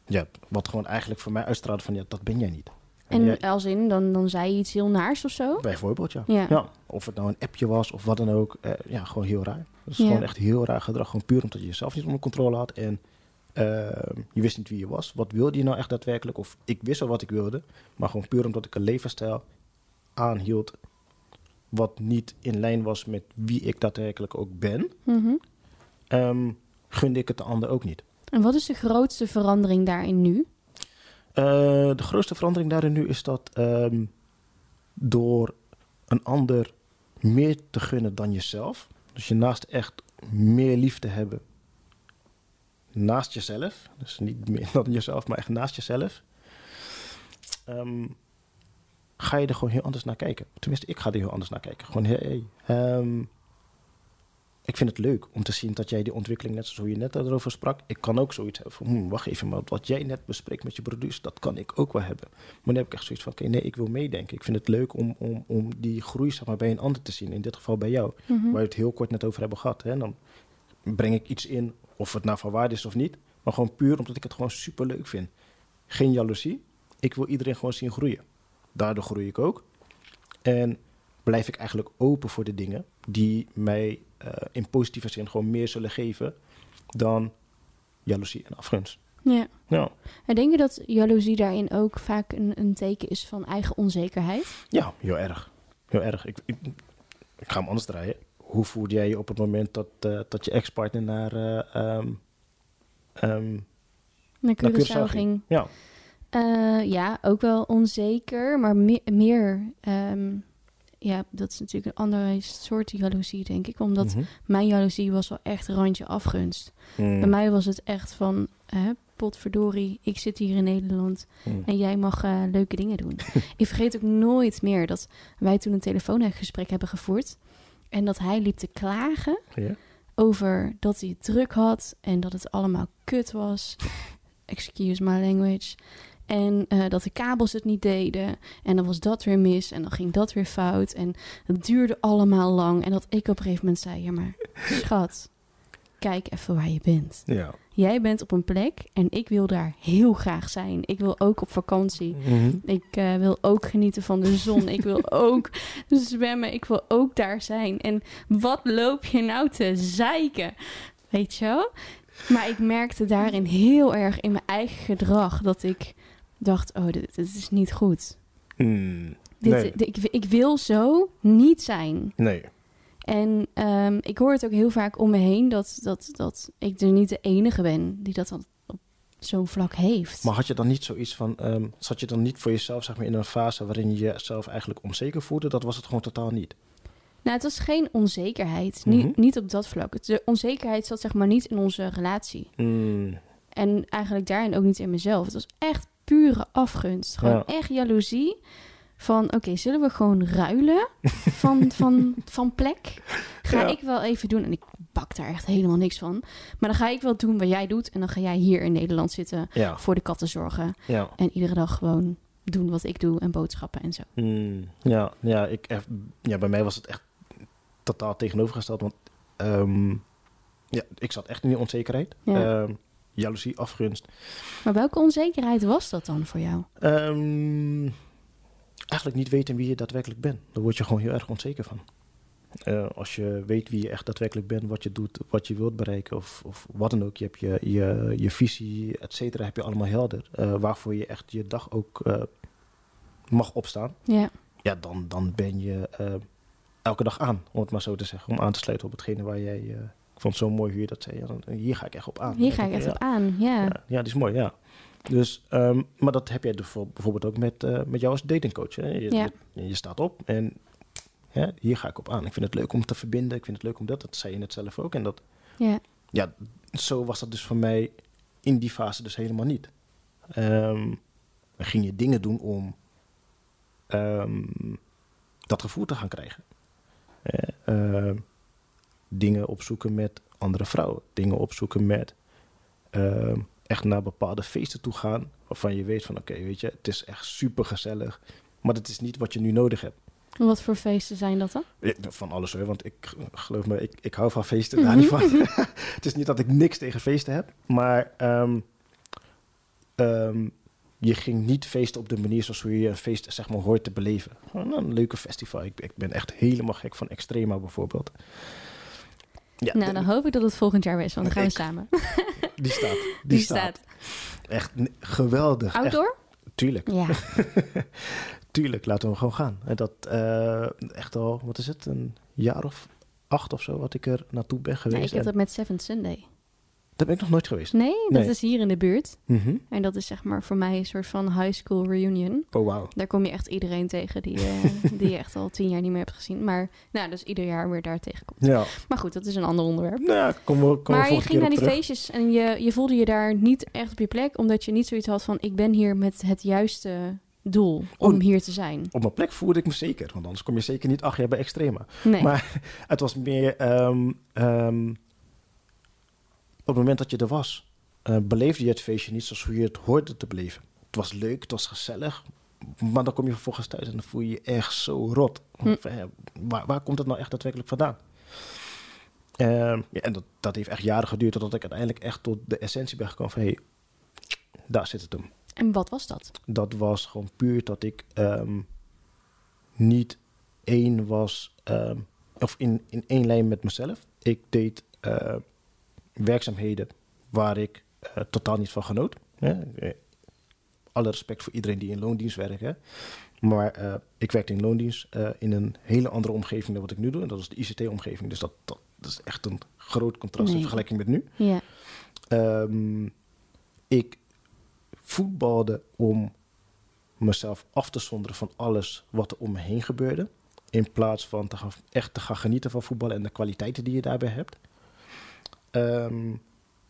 ja, wat gewoon eigenlijk voor mij uitstraalde van, ja, dat ben jij niet. En jij- als in, dan, dan zei je iets heel naars of zo? Bijvoorbeeld, ja. Ja. ja. Of het nou een appje was of wat dan ook. eh, ja, gewoon heel raar. Dat is Ja. gewoon echt heel raar gedrag. Gewoon puur omdat je jezelf niet onder controle had. En ehm, je wist niet wie je was. Wat wilde je nou echt daadwerkelijk? Of ik wist wel wat ik wilde. Maar gewoon puur omdat ik een levensstijl aanhield. Wat niet in lijn was met wie ik daadwerkelijk ook ben. Ehm, gunde ik het de ander ook niet. En wat is de grootste verandering daarin nu? Eh, de grootste verandering daarin nu is dat ehm, door een ander meer te gunnen dan jezelf. Dus je naast echt meer lief te hebben. Naast jezelf. Dus niet meer dan jezelf, maar echt naast jezelf. ehm, ga je er gewoon heel anders naar kijken. Tenminste, ik ga er heel anders naar kijken. Gewoon, hey, ehm, ik vind het leuk om te zien dat jij die ontwikkeling, net zoals je net erover sprak, ik kan ook zoiets hebben van, hm, wacht even, maar wat jij net bespreekt met je producer, dat kan ik ook wel hebben. Maar dan heb ik echt zoiets van, oké, nee, ik wil meedenken. Ik vind het leuk om, om, om die groei zeg maar, bij een ander te zien, in dit geval bij jou, Mhm. waar we het heel kort net over hebben gehad. Hè. Dan breng ik iets in, of het nou van waarde is of niet, maar gewoon puur omdat ik het gewoon super leuk vind. Geen jaloezie, ik wil iedereen gewoon zien groeien. Daardoor groei ik ook. En blijf ik eigenlijk open voor de dingen die mij eh, in positieve zin gewoon meer zullen geven dan jaloezie en afgunst. Ja. Ja, En denk je dat jaloezie daarin ook vaak een, een teken is van eigen onzekerheid? ja heel erg. Heel erg. Ik, ik, ik ga hem anders draaien. Hoe voelde jij je op het moment dat, eh, dat je ex-partner naar, Naar naar Curaçao Curaçao ging? ging. Ja. Eh, ja, ook wel onzeker, maar me- meer... ehm, ja, dat is natuurlijk een andere soort jaloezie, denk ik. Omdat Mhm. mijn jaloezie was wel echt randje afgunst. Mm, Bij mij was het echt van... hè, potverdorie, ik zit hier in Nederland mm. en jij mag eh, leuke dingen doen. ik vergeet ook nooit meer dat wij toen een telefoongesprek hebben gevoerd. En dat hij liep te klagen Ja. over dat hij het druk had en dat het allemaal kut was. Excuse my language. En eh, dat de kabels het niet deden. En dan was dat weer mis. En dan ging dat weer fout. En het duurde allemaal lang. En dat ik op een gegeven moment zei: Ja, maar schat, kijk even waar je bent. Ja. Jij bent op een plek en ik wil daar heel graag zijn. Ik wil ook op vakantie. Mhm. Ik eh, wil ook genieten van de zon. Ik wil ook zwemmen. Ik wil ook daar zijn. En wat loop je nou te zeiken? Weet je wel? Maar ik merkte daarin heel erg in mijn eigen gedrag dat ik dacht: oh, dit, dit is niet goed. Mm, Dit, nee. dit- ik, ik wil zo niet zijn. nee. En ehm, ik hoor het ook heel vaak om me heen dat, dat, dat ik er niet de enige ben die dat dan op zo'n vlak heeft. Maar had je dan niet zoiets van, ehm, zat je dan niet voor jezelf zeg maar, in een fase waarin je jezelf eigenlijk onzeker voelde? Dat was het gewoon totaal niet. Nou, het was geen onzekerheid. Mhm. niet, niet op dat vlak. De onzekerheid zat zeg maar niet in onze relatie. Mm, En eigenlijk daarin ook niet in mezelf. Het was echt pure afgunst. Gewoon Ja. echt jaloezie. Van, oké, zullen we gewoon ruilen van, van, van plek? Ga Ja. ik wel even doen. En ik bak daar echt helemaal niks van. Maar dan ga ik wel doen wat jij doet. En dan ga jij hier in Nederland zitten ja, voor de katten zorgen. ja. En iedere dag gewoon doen wat ik doe en boodschappen en zo. Mm, ja, ja, ik, echt- ja, bij mij was het echt totaal tegenovergesteld. Want ehm, ja, ik zat echt in die onzekerheid. Ja. Ehm, jaloezie, afgunst. Maar welke onzekerheid was dat dan voor jou? Ehm, eigenlijk niet weten wie je daadwerkelijk bent. Daar word je gewoon heel erg onzeker van. Eh, als je weet wie je echt daadwerkelijk bent, wat je doet, wat je wilt bereiken of, of wat dan ook. Je hebt je, je, je visie, et cetera, heb je allemaal helder. Eh, waarvoor je echt je dag ook eh, mag opstaan. Ja, Ja, dan, dan ben je elke dag aan, om het maar zo te zeggen. Om aan te sluiten op hetgene waar jij... ik vond het zo mooi hoe je dat zei. Ja, dan, hier ga ik echt op aan. hier ga ik echt Ja. op aan. Ja. Ja, ja, die is mooi, ja. Dus, ehm, maar dat heb jij voor- bijvoorbeeld ook met, eh, met jou als datingcoach. Hè? Je, Ja. je, je staat op en hier ga ik op aan. Ik vind het leuk om te verbinden. Ik vind het leuk om dat. Dat zei je net zelf ook. En dat, ja. ja, zo was dat dus voor mij in die fase dus helemaal niet. Dan ging je dingen doen om ehm, dat gevoel te gaan krijgen. Eh, ehm, dingen opzoeken met andere vrouwen. Dingen opzoeken met echt naar bepaalde feesten toe gaan. Waarvan je weet van oké, weet je, het is echt super gezellig. Maar dat is niet wat je nu nodig hebt. Wat voor feesten zijn dat dan? Ja, Van alles hoor, want ik geloof me, ik, ik hou van feesten, daar niet van. het is niet dat ik niks tegen feesten heb, maar ehm, ehm, je ging niet feesten op de manier zoals hoe je een feest zeg maar hoort te beleven. Gewoon een leuke festival. Ik, ik ben echt helemaal gek van Extrema bijvoorbeeld. Ja, nou, dan hoop ik dat het volgend jaar weer is, want dan gaan we Ik- samen. Die staat. Die, Die staat. staat. Echt geweldig. Echt, Outdoor? tuurlijk, Ja. tuurlijk, laten we gewoon gaan. En dat eh, echt al, wat is het, een jaar of acht of zo, wat ik er naartoe ben geweest. Nee, ik heb dat met Seventh Sunday. Daar ben ik nog nooit geweest. Nee, dat Nee. is hier in de buurt. Mhm. En dat is zeg maar voor mij een soort van high school reunion. Oh, wauw. Daar kom je echt iedereen tegen die, eh, die je echt al tien jaar niet meer hebt gezien. Maar nou, dus ieder jaar weer daar tegenkomt. Ja, Maar goed, dat is een ander onderwerp. nou kom kom maar je ging naar die terug. feestjes en je, je voelde je daar niet echt op je plek. Omdat je niet zoiets had van, ik ben hier met het juiste doel om Oh. hier te zijn. Op mijn plek voelde ik me zeker, want anders kom je zeker niet acht jaar bij Extrema. Nee. Maar het was meer ehm, ehm, het moment dat je er was, eh, beleefde je het feestje niet zoals hoe je het hoorde te beleven. Het was leuk, het was gezellig, maar dan kom je vervolgens thuis en dan voel je je echt zo rot. Hm. Waar, waar komt het nou echt daadwerkelijk vandaan? Ehm, ja, en dat, dat heeft echt jaren geduurd totdat ik uiteindelijk echt tot de essentie ben gekomen van hé, hey, daar zit het hem En wat was dat? dat was gewoon puur dat ik ehm, niet één was, ehm, of in, in één lijn met mezelf. Ik deed werkzaamheden waar ik eh, totaal niet van genoot. Hè. Eh, Alle respect voor iedereen die in loondienst werkt. Hè. Maar eh, ik werkte in loondienst in een hele andere omgeving dan wat ik nu doe. En dat is de ICT-omgeving. Dus dat, dat, dat is echt een groot contrast in vergelijking met nu. Ja. Ehm, ik voetbalde om mezelf af te zonderen van alles wat er om me heen gebeurde. In plaats van te gaan, echt te gaan genieten van voetballen en de kwaliteiten die je daarbij hebt. Ehm,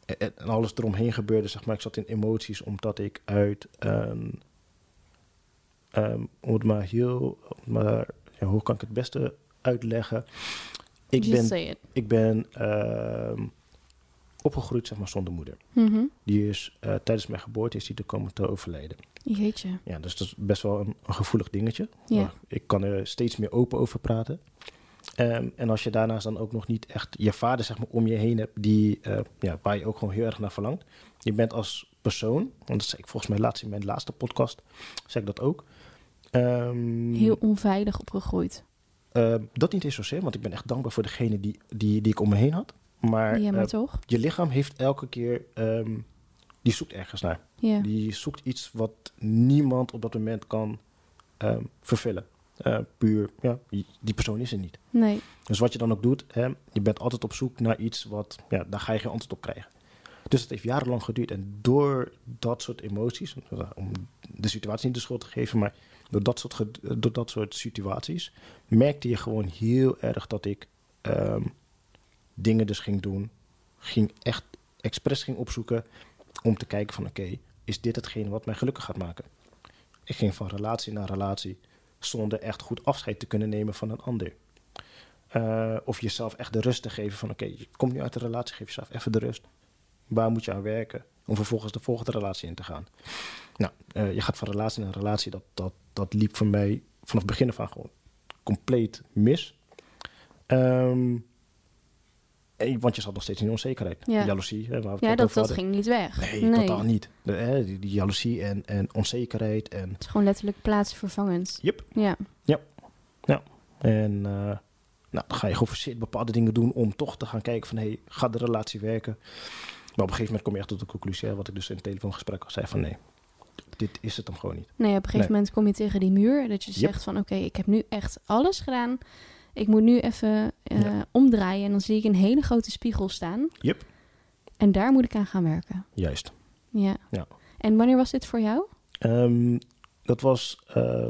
en, en alles eromheen gebeurde, zeg maar. Ik zat in emoties omdat ik uit een... ehm, om het maar heel... Maar, ja, hoe kan ik het beste uitleggen? Ik Just ben say it. ik ben ehm, opgegroeid zeg maar, zonder moeder. Mhm. Die is eh, tijdens mijn geboorte is die te komen te overlijden. Jeetje. Ja, dus dat is best wel een, een gevoelig dingetje. Maar ik kan er steeds meer open over praten. Ehm, en als je daarnaast dan ook nog niet echt je vader zeg maar, om je heen hebt, die, eh, ja, waar je ook gewoon heel erg naar verlangt. Je bent als persoon, want dat zei ik volgens mij laatst in mijn laatste podcast, zeg ik dat ook. Ehm, Heel onveilig opgegroeid. eh, dat niet eens zozeer, want ik ben echt dankbaar voor degene die, die, die ik om me heen had. Maar, ja, maar eh, toch? je lichaam heeft elke keer, ehm, die zoekt ergens naar. Die zoekt iets wat niemand op dat moment kan ehm, vervullen. Eh, puur, ja, die persoon is er niet. Nee. Dus wat je dan ook doet, hè, je bent altijd op zoek naar iets wat, ja, daar ga je geen antwoord op krijgen. Dus het heeft jarenlang geduurd. En door dat soort emoties, om de situatie niet de schuld te geven, maar door dat soort, door dat soort situaties, merkte je gewoon heel erg dat ik ehm, dingen dus ging doen. Ging echt expres ging opzoeken om te kijken van oké, is dit hetgene wat mij gelukkig gaat maken? Ik ging van relatie naar relatie zonder echt goed afscheid te kunnen nemen van een ander. Eh, of jezelf echt de rust te geven van oké, je komt nu uit de relatie, geef jezelf even de rust. Waar moet je aan werken om vervolgens de volgende relatie in te gaan? Nou, eh, je gaat van relatie naar relatie. Dat, dat, dat liep voor mij vanaf het begin af aan gewoon compleet mis. En- want je zat nog steeds in die onzekerheid. Ja. Jaloezie. Hè, waar we het Ja, dat, ging niet weg. Nee, totaal niet. De, hè, die, die jaloezie en, en onzekerheid. En, Het is gewoon letterlijk plaatsvervangend. Yep. Ja. en eh, nou, dan ga je geforceerd bepaalde dingen doen om toch te gaan kijken van... hé, hey, gaat de relatie werken? Maar op een gegeven moment kom je echt tot de conclusie... Hè, wat ik dus in het telefoongesprek al zei van... nee, dit is het hem gewoon niet. Nee, op een gegeven Nee. moment kom je tegen die muur. Dat je Yep. zegt van oké, ik heb nu echt alles gedaan. Ik moet nu even eh, Ja. omdraaien. En dan zie ik een hele grote spiegel staan. Yep. En daar moet ik aan gaan werken. Juist. Ja. Ja. En wanneer was dit voor jou? Ehm, dat was eh,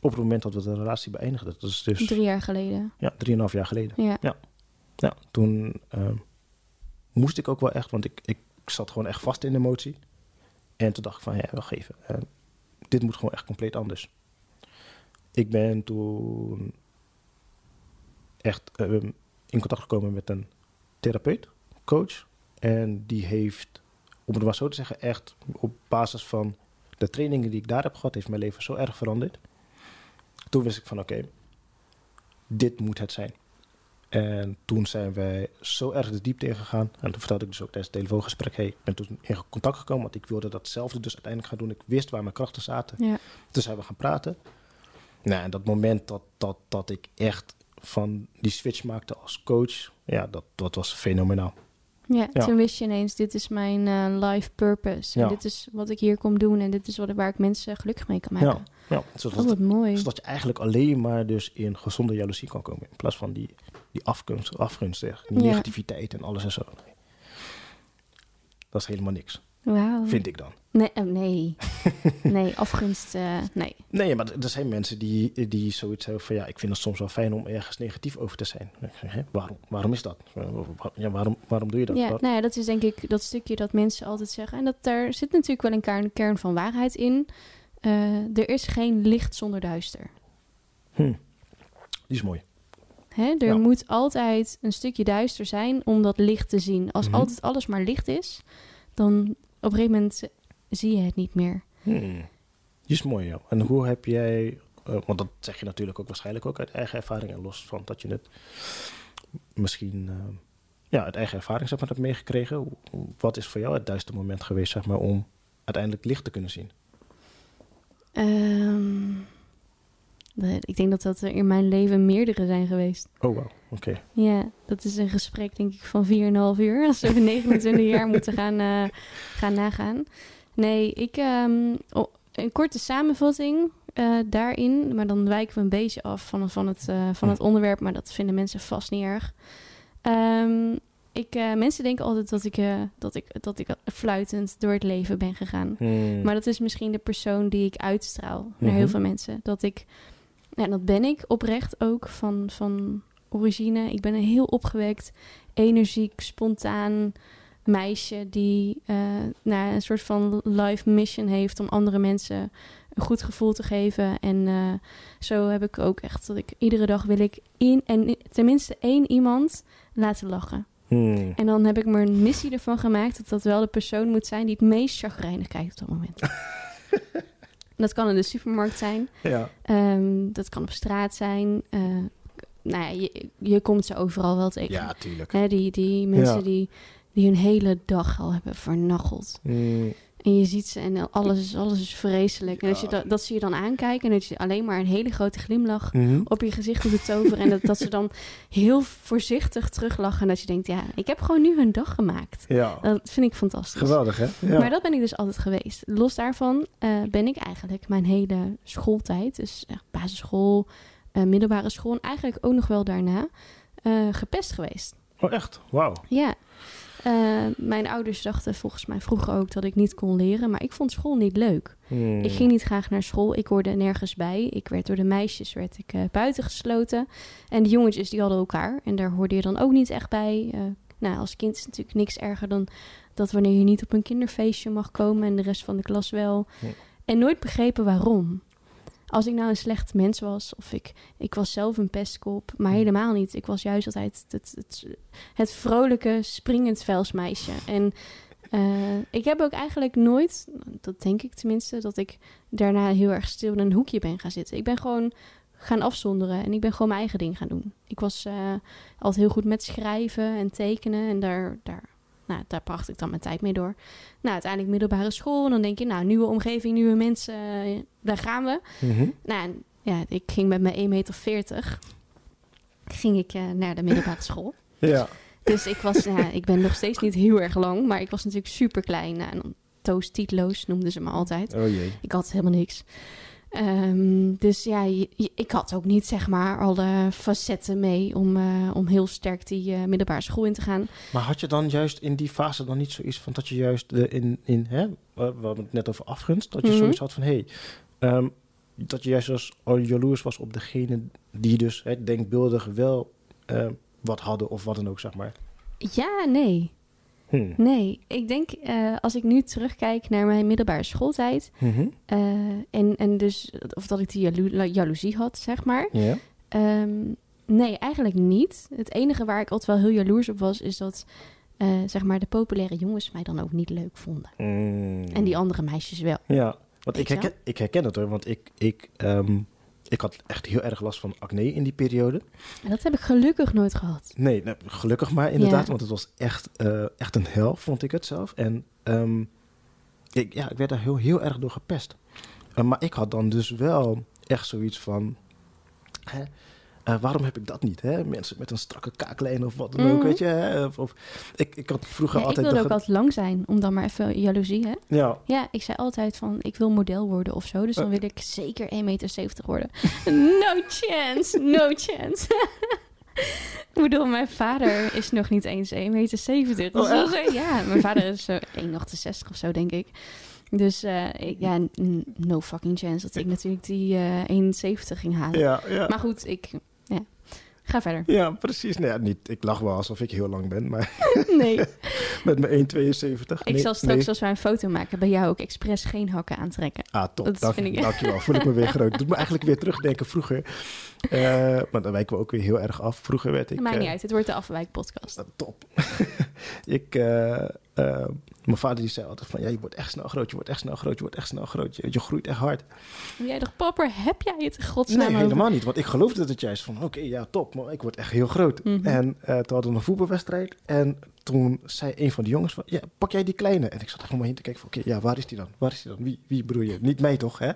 op het moment dat we de relatie beëindigden. Dat is dus Drie jaar geleden. ja, drieënhalf jaar geleden. Ja. Ja, toen ehm, moest ik ook wel echt, want ik, ik zat gewoon echt vast in de emotie. En toen dacht ik van, ja, wacht even. eh, dit moet gewoon echt compleet anders. Ik ben toen echt ehm, in contact gekomen met een therapeut, coach. En die heeft, om het maar zo te zeggen, echt op basis van de trainingen die ik daar heb gehad, heeft mijn leven zo erg veranderd. Toen wist ik van, oké, dit moet het zijn. En toen zijn wij zo erg de diepte ingegaan. En toen vertelde ik dus ook tijdens het telefoongesprek... hey, ik ben toen in contact gekomen, want ik wilde datzelfde dus uiteindelijk gaan doen. Ik wist waar mijn krachten zaten. Ja. Toen zijn we gaan praten. Nou, en dat moment dat, dat, dat ik echt van die switch maakte als coach... ja, dat, dat was fenomenaal. Ja, Ja. toen wist je ineens, dit is mijn eh, life purpose. En Ja. dit is wat ik hier kom doen. En dit is wat, waar ik mensen gelukkig mee kan maken. Ja, Oh, zodat, wat mooi. zodat je eigenlijk alleen maar dus in gezonde jaloezie kan komen. In plaats van die, die afgunst, afgunst zeg, die Ja. negativiteit en alles en zo. Dat is helemaal niks, Wauw. vind ik dan. Nee, eh, nee. nee, afgunst, eh, nee. Nee, maar er zijn mensen die, die zoiets hebben van... ja, ik vind het soms wel fijn om ergens negatief over te zijn. Hè, waarom, waarom is dat? Ja, waarom, waarom doe je dat? Ja, Wat- nou ja, dat is denk ik dat stukje dat mensen altijd zeggen. En dat daar zit natuurlijk wel een kern, kern van waarheid in. eh, er is geen licht zonder duister. Hm. Die is mooi. Hè? Er Ja. moet altijd een stukje duister zijn om dat licht te zien. Als Mhm. altijd alles maar licht is, dan een gegeven moment zie je het niet meer. Hm. Die is mooi, ja. En hoe heb jij... eh, want dat zeg je natuurlijk ook waarschijnlijk ook uit eigen ervaring. En los van dat je het misschien... eh, ja, uit eigen ervaring zeg maar, hebt meegekregen. Wat is voor jou het duiste moment geweest, zeg maar, om uiteindelijk licht te kunnen zien? Ehm, ik denk dat dat er in mijn leven meerdere zijn geweest. Oh, wauw. Oké. Ja, dat is een gesprek denk ik van 4,5 uur. Als we 29 jaar moeten gaan, eh, gaan nagaan. Nee, ik... ehm, oh, een korte samenvatting eh, daarin. Maar dan wijken we een beetje af van, van, het, eh, van het onderwerp. Maar dat vinden mensen vast niet erg. Ehm, ik, mensen denken altijd dat ik, dat, ik, dat ik fluitend door het leven ben gegaan. Hm. Maar dat is misschien de persoon die ik uitstraal naar Mhm. heel veel mensen. Dat ik, ja, dat ben ik oprecht ook van, van origine. Ik ben een heel opgewekt, energiek, spontaan meisje die eh, nou, een soort van life mission heeft om andere mensen een goed gevoel te geven. En eh, zo heb ik ook echt dat ik iedere dag wil ik in en tenminste één iemand laten lachen. Hm. En dan heb ik me een missie ervan gemaakt dat dat wel de persoon moet zijn die het meest chagrijnig kijkt op dat moment. dat kan in de supermarkt zijn, Ja. Ehm, dat kan op straat zijn. eh, nou ja, je, je komt ze overal wel tegen. ja, tuurlijk. Hè, die, die mensen Ja. die, die hun hele dag al hebben vernacheld. Hm. En je ziet ze en alles is, alles is vreselijk. En als je dat, dat zie je dan aankijken en dat je alleen maar een hele grote glimlach Mhm. op je gezicht doet toveren. en dat, dat ze dan heel voorzichtig teruglachen. En dat je denkt, ja, ik heb gewoon nu hun dag gemaakt. Ja. Dat vind ik fantastisch. Geweldig, hè? Ja. Maar dat ben ik dus altijd geweest. Los daarvan eh, ben ik eigenlijk mijn hele schooltijd, dus basisschool, eh, middelbare school en eigenlijk ook nog wel daarna, eh, gepest geweest. Oh, echt? Wauw. Ja. Eh, mijn ouders dachten volgens mij vroeger ook dat ik niet kon leren, maar ik vond school niet leuk. Ik ging niet graag naar school. Ik hoorde nergens bij. Ik werd door de meisjes werd ik, eh, buitengesloten. En de jongetjes die hadden elkaar. En daar hoorde je dan ook niet echt bij. Eh, nou, als kind is natuurlijk niks erger dan dat wanneer je niet op een kinderfeestje mag komen en de rest van de klas wel. En nooit begrepen waarom. Als ik nou een slecht mens was, of ik, ik was zelf een pestkop, maar Hm. helemaal niet. Ik was juist altijd het, het, het vrolijke, springend velsmeisje. En eh, ik heb ook eigenlijk nooit, dat denk ik tenminste, dat ik daarna heel erg stil in een hoekje ben gaan zitten. Ik ben gewoon gaan afzonderen en ik ben gewoon mijn eigen ding gaan doen. Ik was eh, altijd heel goed met schrijven en tekenen en daar, daar, nou, daar bracht ik dan mijn tijd mee door. Nou, uiteindelijk middelbare school en dan denk je, nou, nieuwe omgeving, nieuwe mensen, eh, daar gaan we. Mhm. Nou, ja, ik ging met mijn 1,40 meter ging ik eh, naar de middelbare school. Ja. Dus ik was, ja, ik ben nog steeds niet heel erg lang, maar ik was natuurlijk super klein. Nou, en dan noemden ze me altijd. Oh jee. Ik had helemaal niks. Ehm, dus ja, je- je- ik had ook niet zeg maar alle facetten mee om, eh, om heel sterk die eh, middelbare school in te gaan. Maar had je dan juist in die fase dan niet zoiets van dat je juist de in, in hè, we hadden het net over afgunst, dat je Mhm. zoiets had van hé, hey, ehm, dat je juist als al jaloers was op degene die dus hè, denkbeeldig wel eh, wat hadden of wat dan ook, zeg maar. Ja, nee. Hm. Nee, ik denk eh, als ik nu terugkijk naar mijn middelbare schooltijd. Mhm. eh, en, en dus, of dat ik die jalo- jaloezie had, zeg maar. Ja. Ehm, nee, eigenlijk niet. Het enige waar ik altijd wel heel jaloers op was, is dat eh, zeg maar de populaire jongens mij dan ook niet leuk vonden. Mm. En die andere meisjes wel. Ja, want ik herken, ik herken het hoor, want ik, ik, ehm, ik had echt heel erg last van acne in die periode. En dat heb ik gelukkig nooit gehad. Nee, nou, gelukkig maar inderdaad, Ja. want het was echt, eh, echt een hel, vond ik het zelf. En ehm, ik, ja, ik werd daar heel, heel erg door gepest. Eh, maar ik had dan dus wel echt zoiets van... Hè, eh, waarom heb ik dat niet? Hè? Mensen met een strakke kaaklijn of wat dan ook, Mhm. weet je. Hè? Of, of, ik, ik had vroeger Ja, ik altijd... wilde de ook altijd lang zijn, om dan maar even jaloezie, hè? Ja, Ja, ik zei altijd van, ik wil model worden of zo. Dus dan Eh. wil ik zeker 1,70 meter worden. No chance, no chance. ik bedoel, mijn vader is nog niet eens 1,70 meter. Dus Oh, ja, mijn vader is zo 1,68 of zo, denk ik. Dus eh, ik, ja, no fucking chance dat ik natuurlijk die eh 1,70 ging halen. ja, ja. Maar goed, ik, Ga verder. Ja, precies. Nou ja, niet, ik lach wel alsof ik heel lang ben, maar Nee, met mijn 1,72. ik Nee, zal straks nee. als wij een foto maken bij jou ook expres geen hakken aantrekken. Ah, top. Dat Dank, vind ik- Dankjewel. Voel ik me weer groot. Doet me eigenlijk weer terugdenken vroeger. Eh, maar dan wijken we ook weer heel erg af. Vroeger werd ik... Maakt niet eh, uit, het wordt de afwijkpodcast. dat- top. ik, eh, mijn vader die zei altijd van... Ja, je wordt echt snel groot. Je wordt echt snel groot. Je wordt echt snel groot. Je, je groeit echt hard. En jij dacht, papper, heb jij het in godsnaam Nee, over? helemaal niet. Want ik geloofde het juist van... Oké, ja, top. Maar ik word echt heel groot. Mhm. En eh, toen hadden we een voetbalwedstrijd. En toen zei een van de jongens van... Ja, pak jij die kleine? En ik zat echt om me heen te kijken van... Oké, ja, waar is die dan? Waar is die dan? Wie, wie bedoel je? Niet mij toch, hè?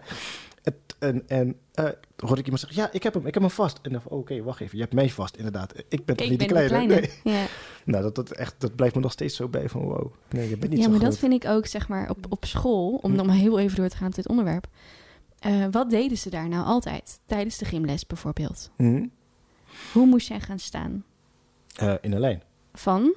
Het- en en eh, hoorde ik iemand zeggen... Ja, ik heb hem. Ik heb hem vast. En dan. Oké, wacht even. Je hebt mij vast, inderdaad. Ik ben toch niet de kleine? Nee. Ja. Nou, dat, dat, echt, dat blijft me nog steeds zo bij van... Wow, nee, je bent niet ja, zo maar groot. dat vind ik ook, zeg maar, op, op school, om Hm. dan maar heel even door te gaan tot dit onderwerp. Eh, wat deden ze daar nou altijd? Tijdens de gymles bijvoorbeeld. Mhm. Hoe moest jij gaan staan? Eh, in een lijn. Van?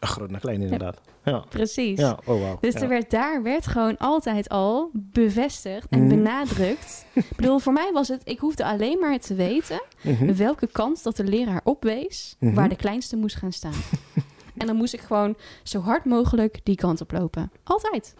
Groot naar klein, inderdaad. Ja. Precies. Ja, oh wow. Dus er werd, daar werd gewoon altijd al bevestigd en Mhm. benadrukt. ik bedoel, voor mij was het, ik hoefde alleen maar te weten Mhm. welke kant dat de leraar opwees Mhm. waar de kleinste moest gaan staan. en dan moest ik gewoon zo hard mogelijk die kant op lopen. Altijd.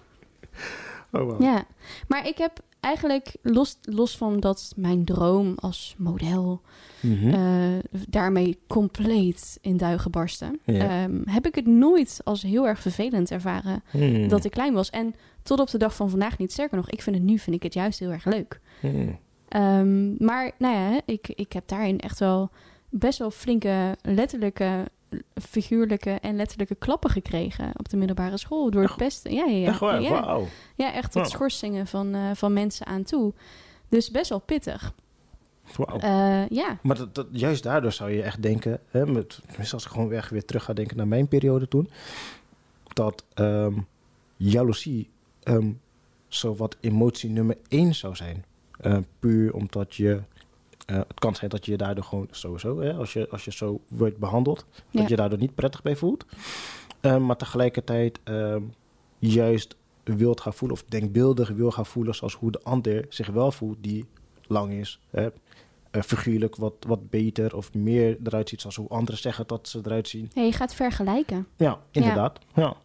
Oh wow. Ja, maar ik heb eigenlijk, los, los van dat mijn droom als model Mhm. eh, daarmee compleet in duigen barsten, Ja. ehm, heb ik het nooit als heel erg vervelend ervaren Mhm. dat ik klein was. En tot op de dag van vandaag niet. Sterker nog, ik vind het nu vind ik het juist heel erg leuk. Mhm. Ehm, maar nou ja, ik, ik heb daarin echt wel best wel flinke letterlijke, figuurlijke en letterlijke klappen gekregen op de middelbare school door het pesten. Ja, ja, ja. Echt waar? ja. Echt tot schorsingen van, eh, van mensen aan toe. Dus best wel pittig. Wauw. Eh, ja, Maar dat, dat, juist daardoor zou je echt denken, hè, met, als ik gewoon weg weer terug ga denken naar mijn periode toen, dat ehm jaloezie ehm zo wat emotie nummer één zou zijn. Eh, puur omdat je, eh, het kan zijn dat je je daardoor gewoon sowieso, hè, als, je, als je zo wordt behandeld, dat je daardoor niet prettig bij voelt. Eh, maar tegelijkertijd ehm, juist wilt gaan voelen, of denkbeeldig wil gaan voelen, zoals hoe de ander zich wel voelt, die lang is, hè, eh, figuurlijk wat, wat beter of meer eruit ziet, zoals hoe anderen zeggen dat ze eruit zien. Ja, je gaat vergelijken. Ja, inderdaad. Ja.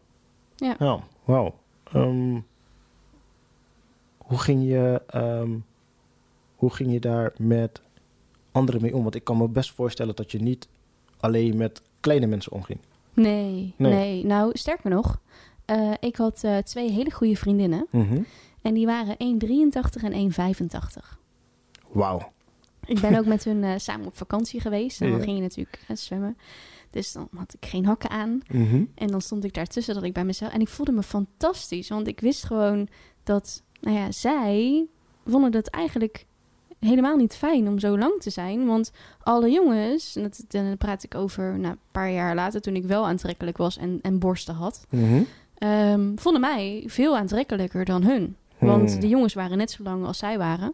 Ja. Ja, wauw. Ehm, hoe ging je, ehm, hoe ging je daar met anderen mee om? Want ik kan me best voorstellen dat je niet alleen met kleine mensen omging. Nee, Nee. nee. Nou, sterker nog, eh, ik had eh, twee hele goede vriendinnen. Mhm. En die waren 1,83 en 1,85. Wauw. Ik ben ook met hun eh, samen op vakantie geweest. En dan ging je natuurlijk zwemmen. Dus dan had ik geen hakken aan. Mhm. En dan stond ik daartussen dat ik bij mezelf... En ik voelde me fantastisch. Want ik wist gewoon dat... Nou ja, zij vonden het eigenlijk helemaal niet fijn om zo lang te zijn. Want alle jongens... En dat, dan praat ik over nou, een paar jaar later... toen ik wel aantrekkelijk was en, en borsten had... Mhm. ehm, vonden mij veel aantrekkelijker dan hun. Want Hmm. de jongens waren net zo lang als zij waren.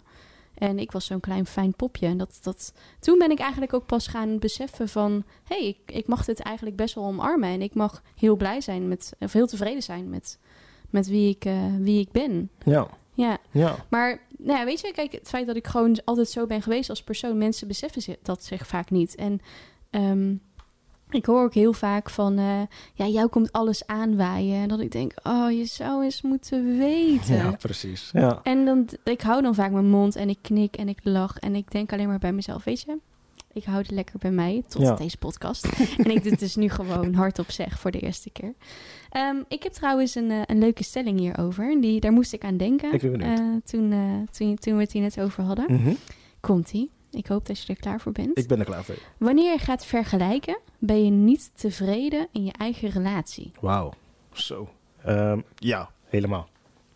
En ik was zo'n klein fijn popje. En dat, dat, toen ben ik eigenlijk ook pas gaan beseffen van... hé, hey, ik, ik mag dit eigenlijk best wel omarmen. En ik mag heel blij zijn met... of heel tevreden zijn met, met wie, ik, eh, wie ik ben. Ja, Ja, ja. maar nou ja, weet je, kijk, het feit dat ik gewoon altijd zo ben geweest als persoon... mensen beseffen dat zich vaak niet. En ehm, ik hoor ook heel vaak van... eh, ja, jou komt alles aanwaaien. En dat ik denk, oh, je zou eens moeten weten. Ja, precies. Ja. En dan, ik hou dan vaak mijn mond en ik knik en ik lach en ik denk alleen maar bij mezelf, weet je, ik hou het lekker bij mij tot Ja. deze podcast. en ik dit dus nu gewoon hardop zeg voor de eerste keer. Ehm, ik heb trouwens een, eh, een leuke stelling hierover. Die, daar moest ik aan denken Ik ben eh, toen, eh, toen, toen we het hier net over hadden. Mhm. Komt-ie. Ik hoop dat je er klaar voor bent. Ik ben er klaar voor. Wanneer je gaat vergelijken, ben je niet tevreden in je eigen relatie. Wauw. Zo. Ehm, ja, helemaal.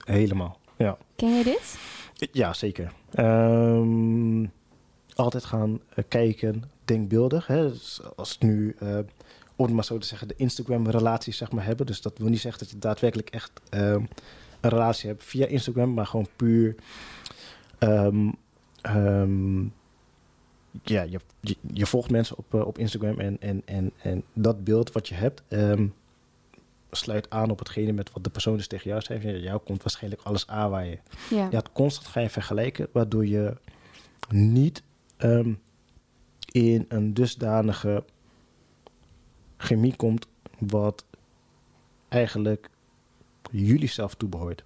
Helemaal. Ja. Ken je dit? Ja, zeker. Ehm, altijd gaan eh, kijken, denkbeeldig. Hè? Dus als het nu, eh, om het maar zo te zeggen, de Instagram-relaties zeg maar, hebben. Dus dat wil niet zeggen dat je daadwerkelijk echt ehm, een relatie hebt via Instagram, maar gewoon puur. ehm, ehm, ja, je, je, je volgt mensen op, eh, op Instagram en, en, en, en dat beeld wat je hebt. ehm, sluit aan op hetgene met wat de persoon dus tegen jou zei. Ja, jou komt waarschijnlijk alles aanwaaien. Ja. Ja, het constant ga je vergelijken, waardoor je niet ehm, in een dusdanige chemie komt wat eigenlijk jullie zelf toebehoort.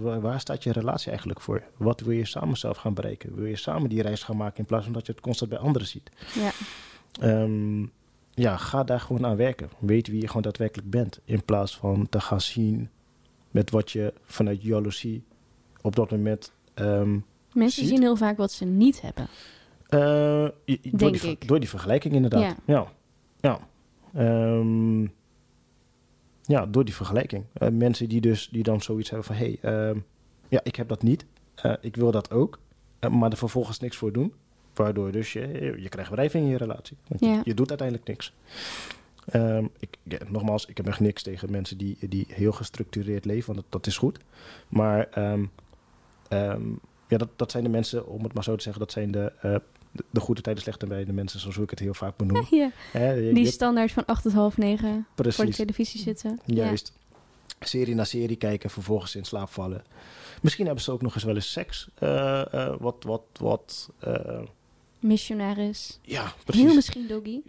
Waar, staat je relatie eigenlijk voor? Wat wil je samen zelf gaan bereiken? Wil je samen die reis gaan maken in plaats van dat je het constant bij anderen ziet? Ja. Ehm, ja, ga daar gewoon aan werken. Weet wie je gewoon daadwerkelijk bent. In plaats van te gaan zien met wat je vanuit jaloezie op dat moment. ehm, Mensen Ziet? zien heel vaak wat ze niet hebben. Eh, door, die, door die vergelijking inderdaad. Ja. Ja. Ja. Ehm, ja, door die vergelijking. Eh, mensen die dus die dan zoiets hebben van hé, hey, ehm, ja, ik heb dat niet. Eh, ik wil dat ook. maar er vervolgens niks voor doen. Waardoor dus je, je krijgt wrijving in je relatie. Want je- Ja. je, doet uiteindelijk niks. Ehm, ik, ja, nogmaals, ik heb echt niks tegen mensen die, die heel gestructureerd leven, want dat, dat is goed. Maar ja, dat, dat zijn de mensen, om het maar zo te zeggen, dat zijn de, eh, de, de goede tijden, slechte bij de mensen, zoals ik het heel vaak benoem. Ja, die standaard van 8 tot half 9 voor de televisie zitten. juist. Serie na serie kijken, vervolgens in slaap vallen. Misschien hebben ze ook nog eens wel eens seks. eh, eh, wat, wat, wat. Missionaris. ja, precies. Heel misschien doggy,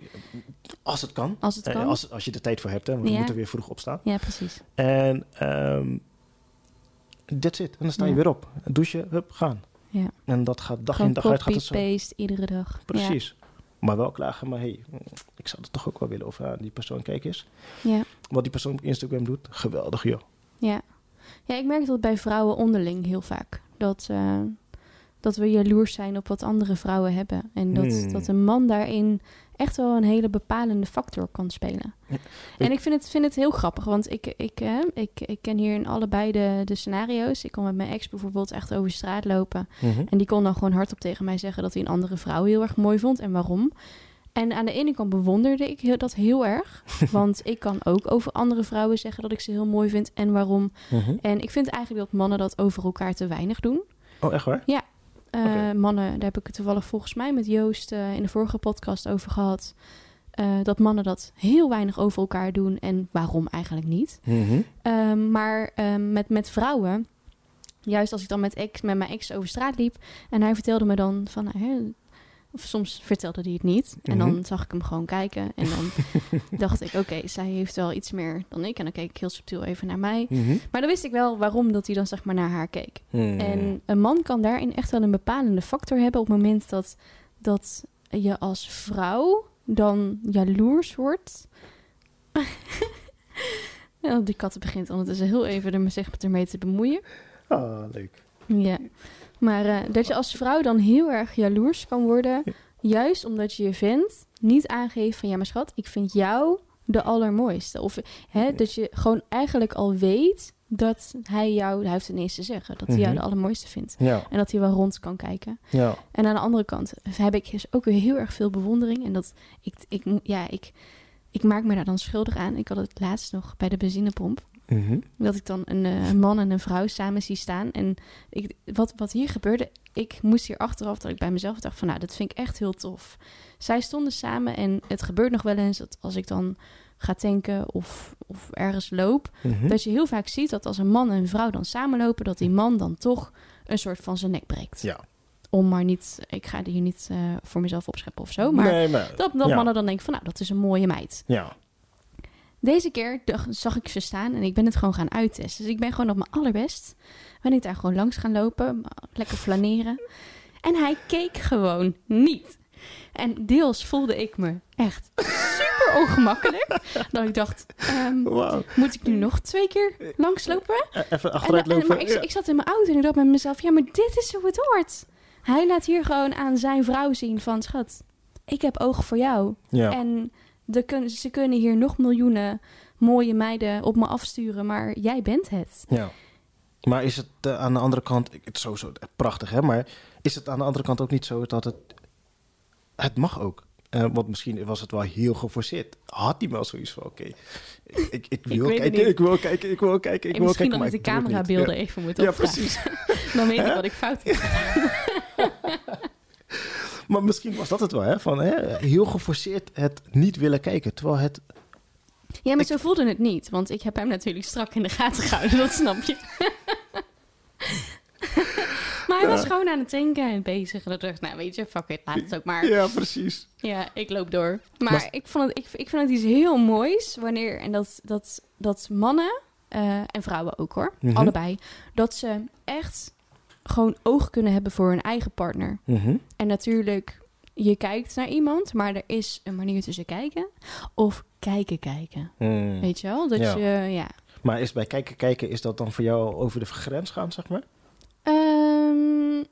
Als het kan. als het kan. als, als je er tijd voor hebt, hè, want we moeten weer vroeg opstaan. Ja, precies. En ehm that's it. En dan sta je weer op. Douchen, hup, gaan. Ja. En dat gaat dag Gewoon in dag uit gaat het zo. copy-paste iedere dag. Precies. Maar wel klagen, maar hey, ik zou het toch ook wel willen of aan die persoon kijk eens. Ja. Wat die persoon op Instagram doet, geweldig joh. Ja. ja, ik merk dat bij vrouwen onderling heel vaak. Dat, eh, dat we jaloers zijn op wat andere vrouwen hebben. En dat, Hmm. dat een man daarin echt wel een hele bepalende factor kan spelen. Ja. En ik vind het, vind het heel grappig, want ik, ik, eh, ik, ik ken hier in allebei de, de scenario's. Ik kon met mijn ex bijvoorbeeld echt over straat lopen. En die kon dan gewoon hardop tegen mij zeggen dat hij een andere vrouw heel erg mooi vond en waarom. En aan de ene kant bewonderde ik dat heel erg. Want ik kan ook over andere vrouwen zeggen dat ik ze heel mooi vind en waarom. Mhm. En ik vind eigenlijk dat mannen dat over elkaar te weinig doen. Oh, echt waar? Eh, Oké. Mannen, daar heb ik het toevallig volgens mij met Joost eh, in de vorige podcast over gehad. Eh, dat mannen dat heel weinig over elkaar doen en waarom eigenlijk niet. Mhm. Ehm, maar ehm, met, met vrouwen, juist als ik dan met, ex, met mijn ex over straat liep en hij vertelde me dan van, of soms vertelde hij het niet. En dan Mhm. zag ik hem gewoon kijken en dan dacht ik, oké, zij heeft wel iets meer dan ik. En dan keek ik heel subtiel even naar mij. Mhm. Maar dan wist ik wel waarom dat hij dan zeg maar naar haar keek. Hmm. En een man kan daarin echt wel een bepalende factor hebben op het moment dat, dat je als vrouw dan jaloers wordt. ja, die katten begint ondertussen heel even er, zich ermee te bemoeien. Ah, leuk. Ja, maar eh, dat je als vrouw dan heel erg jaloers kan worden, juist omdat je je vent niet aangeeft van ja, maar schat, ik vind jou de allermooiste. Of hè, dat je gewoon eigenlijk al weet dat hij jou, hij heeft het ineens te zeggen, dat hij jou Mhm. de allermooiste vindt. Ja, En dat hij wel rond kan kijken. ja. En aan de andere kant heb ik dus ook weer heel erg veel bewondering. En dat ik, ik, ja, ik, ik maak me daar dan schuldig aan. Ik had het laatst nog bij de benzinepomp. Mhm. Dat ik dan een, eh, een man en een vrouw samen zie staan. En ik, wat, wat hier gebeurde, ik moest hier achteraf dat ik bij mezelf dacht van... nou, dat vind ik echt heel tof. Zij stonden samen en het gebeurt nog wel eens dat als ik dan ga tanken of, of ergens loop... Mhm. dat je heel vaak ziet dat als een man en een vrouw dan samenlopen... dat die man dan toch een soort van zijn nek breekt. Ja. Om maar niet, ik ga hier niet eh, voor mezelf opscheppen of zo. Maar nee, maar... dat, dat ja. mannen dan denken van, nou, dat is een mooie meid. Ja. Deze keer zag ik ze staan en ik ben het gewoon gaan uittesten. Dus ik ben gewoon op mijn allerbest. Ben ik daar gewoon langs gaan lopen, lekker flaneren. En hij keek gewoon niet. En deels voelde ik me echt super ongemakkelijk. dat ik dacht, Wauw. moet ik nu nog twee keer langslopen? Eh, Even En, achteruit en- lopen. maar Ja. ik zat in mijn auto en ik dacht bij mezelf, ja, maar dit is hoe het hoort. Hij laat hier gewoon aan zijn vrouw zien van, schat, ik heb ogen voor jou. Ja. En de kun, ze kunnen hier nog miljoenen mooie meiden op me afsturen, maar jij bent het. Ja. Maar is het eh, aan de andere kant, ik- het is sowieso prachtig hè, maar is het aan de andere kant ook niet zo dat het, het mag ook? Eh, want misschien was het wel heel geforceerd. Had hij wel zoiets van, oké, ik, ik, ik wil het kijken, ik wil kijken, ik wil kijken, ik en wil misschien kijken. met de ik niet. camerabeelden Ja. even moeten Ja, opvragen. precies. Dan weet ik wat ik fout heb. Maar misschien was dat het wel, hè? Van, hè? Heel geforceerd het niet willen kijken. Terwijl het... Ja, maar Ik- zo voelde het niet. Want ik heb hem natuurlijk strak in de gaten gehouden, dat snap je. Maar hij was gewoon aan het denken en bezig. En dan dacht nou weet je, fuck it, laat het ook maar. Ja, precies. Ja, ik loop door. Maar, Maar- ik, vond het, ik, ik vind het iets heel moois wanneer, en dat, dat, dat mannen eh, en vrouwen ook hoor, Mhm. allebei, dat ze echt gewoon oog kunnen hebben voor hun eigen partner. Mhm. En natuurlijk, je kijkt naar iemand, maar er is een manier tussen kijken of kijken kijken. Mm. Weet je wel? Dat Ja. je, ja. Maar is bij kijken kijken, is dat dan voor jou over de grens gaan, zeg maar? Ehm,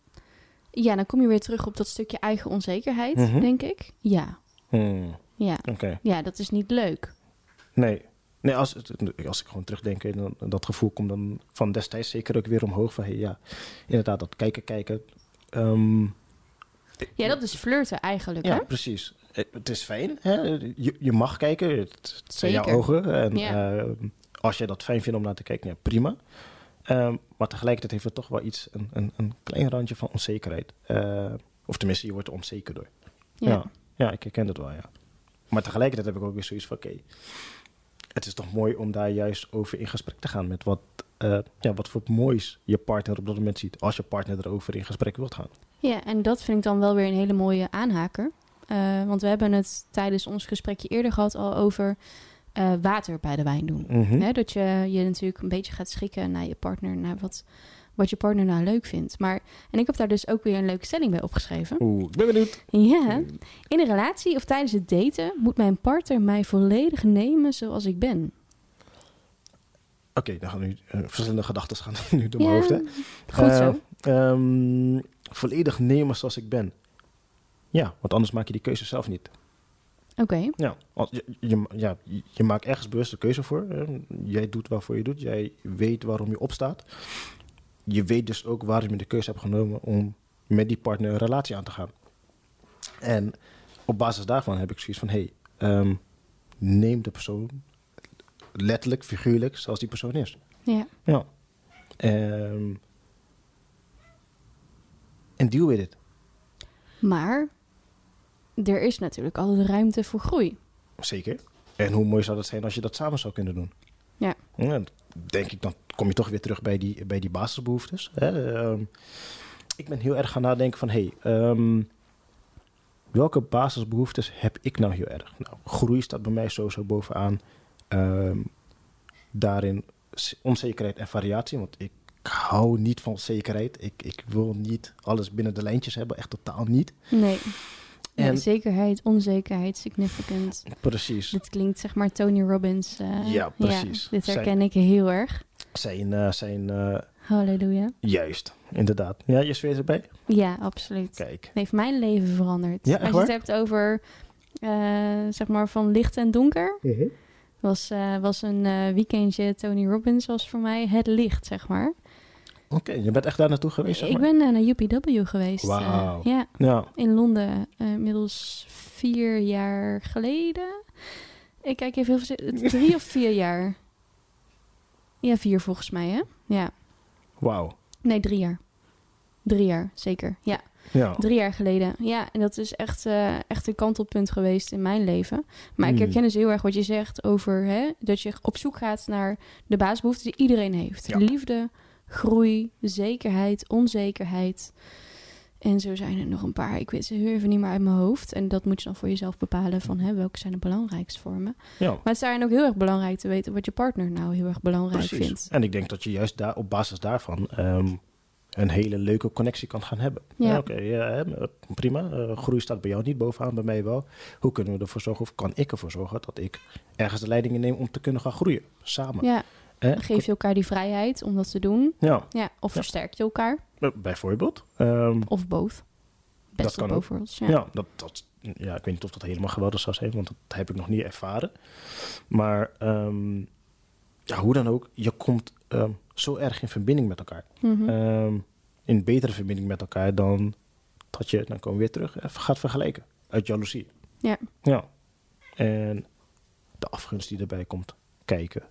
ja, dan kom je weer terug op dat stukje eigen onzekerheid, Mhm. denk ik. Ja, Hmm. ja. Oké. Ja, dat is niet leuk. Nee. Nee, als, als ik gewoon terugdenk en dat gevoel komt dan van destijds zeker ook weer omhoog van, hey, ja, inderdaad, dat kijken, kijken. ehm, Ja, dat is flirten eigenlijk, ja, hè? precies. Eh, Het is fijn, hè? Je, je mag kijken, het het zijn jouw ogen. En Ja. ehm, als jij dat fijn vindt om naar te kijken, ja, prima. Ehm, maar tegelijkertijd heeft het toch wel iets, een, een, een klein randje van onzekerheid. Eh, of tenminste, je wordt er onzeker door. Ja. Ja. Ja, ik herken het wel, ja. Maar tegelijkertijd heb ik ook weer zoiets van, oké, het is toch mooi om daar juist over in gesprek te gaan met wat, eh, ja, wat voor moois je partner op dat moment ziet. Als je partner erover in gesprek wilt gaan. Ja, en dat vind ik dan wel weer een hele mooie aanhaker. Eh, want we hebben het tijdens ons gesprekje eerder gehad al over eh, water bij de wijn doen. Mhm. Dat je je natuurlijk een beetje gaat schikken naar je partner, naar wat, wat je partner nou leuk vindt. Maar, en ik heb daar dus ook weer een leuke stelling bij opgeschreven. Oeh, ik ben benieuwd. Ja, in een relatie of tijdens het daten moet mijn partner mij volledig nemen zoals ik ben. Oké, dan gaan nu eh, verschillende gedachten gaan nu door mijn Ja, hoofd. Hè. Goed Eh, zo. ehm, volledig nemen zoals ik ben. Ja, want anders maak je die keuze zelf niet. Oké, Ja, want je, je, ja, je- maakt ergens bewust een keuze voor. hè. Jij doet waarvoor je doet. Jij weet waarom je opstaat. Je weet dus ook waarom je de keuze hebt genomen om met die partner een relatie aan te gaan. En op basis daarvan heb ik zoiets van: hé, hey, ehm, neem de persoon letterlijk, figuurlijk, zoals die persoon is. ja. Ja. Ehm, en deal with it. Maar er is natuurlijk altijd ruimte voor groei. Zeker. En hoe mooi zou dat zijn als je dat samen zou kunnen doen? Ja. dan denk ik, dan kom je toch weer terug bij die, bij die basisbehoeftes. Hè? Ehm, ik ben heel erg gaan nadenken van... Hey, ehm, welke basisbehoeftes heb ik nou heel erg? Nou, groei staat bij mij sowieso bovenaan. Ehm, daarin onzekerheid en variatie. Want ik hou niet van zekerheid. Ik, ik wil niet alles binnen de lijntjes hebben. Echt totaal niet. Nee. Zekerheid, onzekerheid, significant. Precies. Dit klinkt zeg maar Tony Robbins. eh, Ja, precies. dit Zij- herken ik heel erg. Zijn, eh, zijn eh, Halleluja. Juist, inderdaad. Ja, je zweert erbij? Ja, absoluut. Kijk. Het heeft mijn leven veranderd. Ja, Als je het hebt over, eh, zeg maar, van licht en donker. Was, eh, was een weekendje Tony Robbins was voor mij het licht, zeg maar. Oké, je bent echt daar naartoe geweest, zeg Ik ben naar UPW geweest. Wauw. ja, Ja, in Londen. inmiddels vier jaar geleden. Ik kijk even heel veel. Drie of vier jaar. Ja, vier volgens mij, hè? Ja. wauw. Nee, drie jaar. Drie jaar, zeker. Ja, Ja. drie jaar geleden. Ja, en dat is echt, eh, echt een kantelpunt geweest in mijn leven. Maar ik Hmm. herken dus heel erg wat je zegt over hè, dat je op zoek gaat naar de basisbehoeften die iedereen heeft. Ja. Liefde, groei, zekerheid, onzekerheid. En zo zijn er nog een paar. Ik weet ze heel even niet meer uit mijn hoofd. En dat moet je dan voor jezelf bepalen van hè, welke zijn de belangrijkste voor me. ja. Maar het is daarin ook heel erg belangrijk te weten wat je partner nou heel erg belangrijk Precies. vindt. En ik denk dat je juist daar, op basis daarvan ehm, een hele leuke connectie kan gaan hebben. Ja. Oké, ja, hè, prima. Eh, groei staat bij jou niet bovenaan, bij mij wel. Hoe kunnen we ervoor zorgen, of kan ik ervoor zorgen dat ik ergens de leiding neem om te kunnen gaan groeien? Samen. Ja, dan geef je elkaar die vrijheid om dat te doen. Ja, Ja, of versterk je elkaar. B- bijvoorbeeld. Ehm, Of both. Best Dat kan ook. worlds, Ja, Ja. dat, dat, ja, ik weet niet of dat helemaal geweldig zou zijn, want dat heb ik nog niet ervaren. Maar ehm, ja, hoe dan ook, je komt ehm, zo erg in verbinding met elkaar. Mhm. In betere verbinding met elkaar dan dat je, dan komen we weer terug, even gaat vergelijken. Uit jaloezie. Ja. Ja. En de afgunst die erbij komt kijken.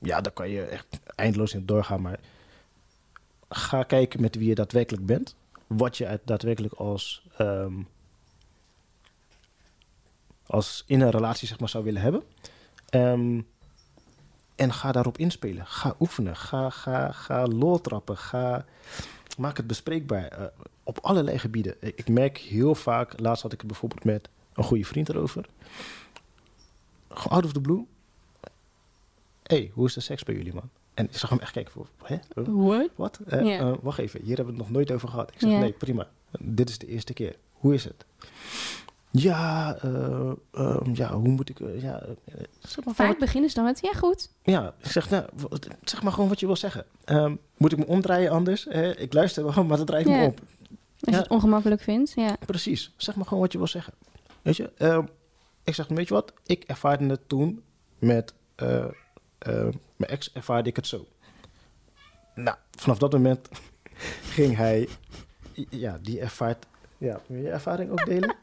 Ja, daar kan je echt eindeloos in doorgaan, maar ga kijken met wie je daadwerkelijk bent. Wat je daadwerkelijk als, ehm, als in een relatie zeg maar, zou willen hebben. Ehm, En ga daarop inspelen. Ga oefenen. Ga, ga, ga loltrappen. Ga, maak het bespreekbaar. eh, op allerlei gebieden. Ik, merk heel vaak, laatst had ik het bijvoorbeeld met een goede vriend erover. Out of the blue. hey, hoe is de seks bij jullie, man? En ik zag hem echt kijken voor, hè? What? Wat? Eh, wacht even, hier hebben we het nog nooit over gehad. Ik zeg, nee, prima. Dit is de eerste keer. Hoe is het? Ja, eh, ehm, ja, hoe moet ik... eh, ja, zeg maar, Vaak wat- beginnen ze dan met, ja goed. ja, ik zeg, nou, zeg maar gewoon wat je wil zeggen. Ehm, moet ik me omdraaien anders? Ik luister wel, maar dat draait me op. Als Ja. je het ongemakkelijk vindt, ja. Precies. Zeg maar gewoon wat je wil zeggen. Weet je? Ehm, ik zeg, weet je wat? Ik ervaarde het toen met mijn ex ervaarde ik het zo. Nou, vanaf dat moment ging hij... Ja, die ervaart... Ja, wil je ervaring ook delen?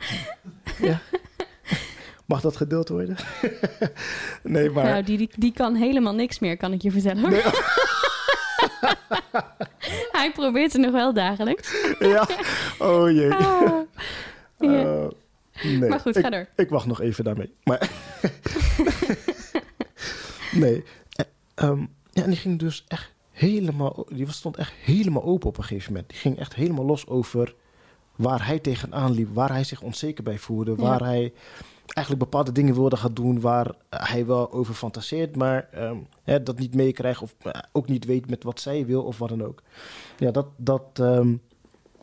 ja. Mag dat gedeeld worden? nee, maar... Nou, die, die, die kan helemaal niks meer, kan ik je vertellen. Nee. Hij probeert het nog wel dagelijks. ja. Oh jee. Ah. Eh, nee. Maar goed, ik, ga door. Ik wacht nog even daarmee. Maar nee. Eh, ehm, ja, en die ging dus echt helemaal... Die was- stond echt helemaal open op een gegeven moment. Die ging echt helemaal los over waar hij tegenaan liep. Waar hij zich onzeker bij voelde. Ja. Waar hij eigenlijk bepaalde dingen wilde gaan doen... waar hij wel over fantaseert... maar ehm, hè, dat niet meekrijgt... of eh, ook niet weet met wat zij wil of wat dan ook. Ja, dat... dat ehm,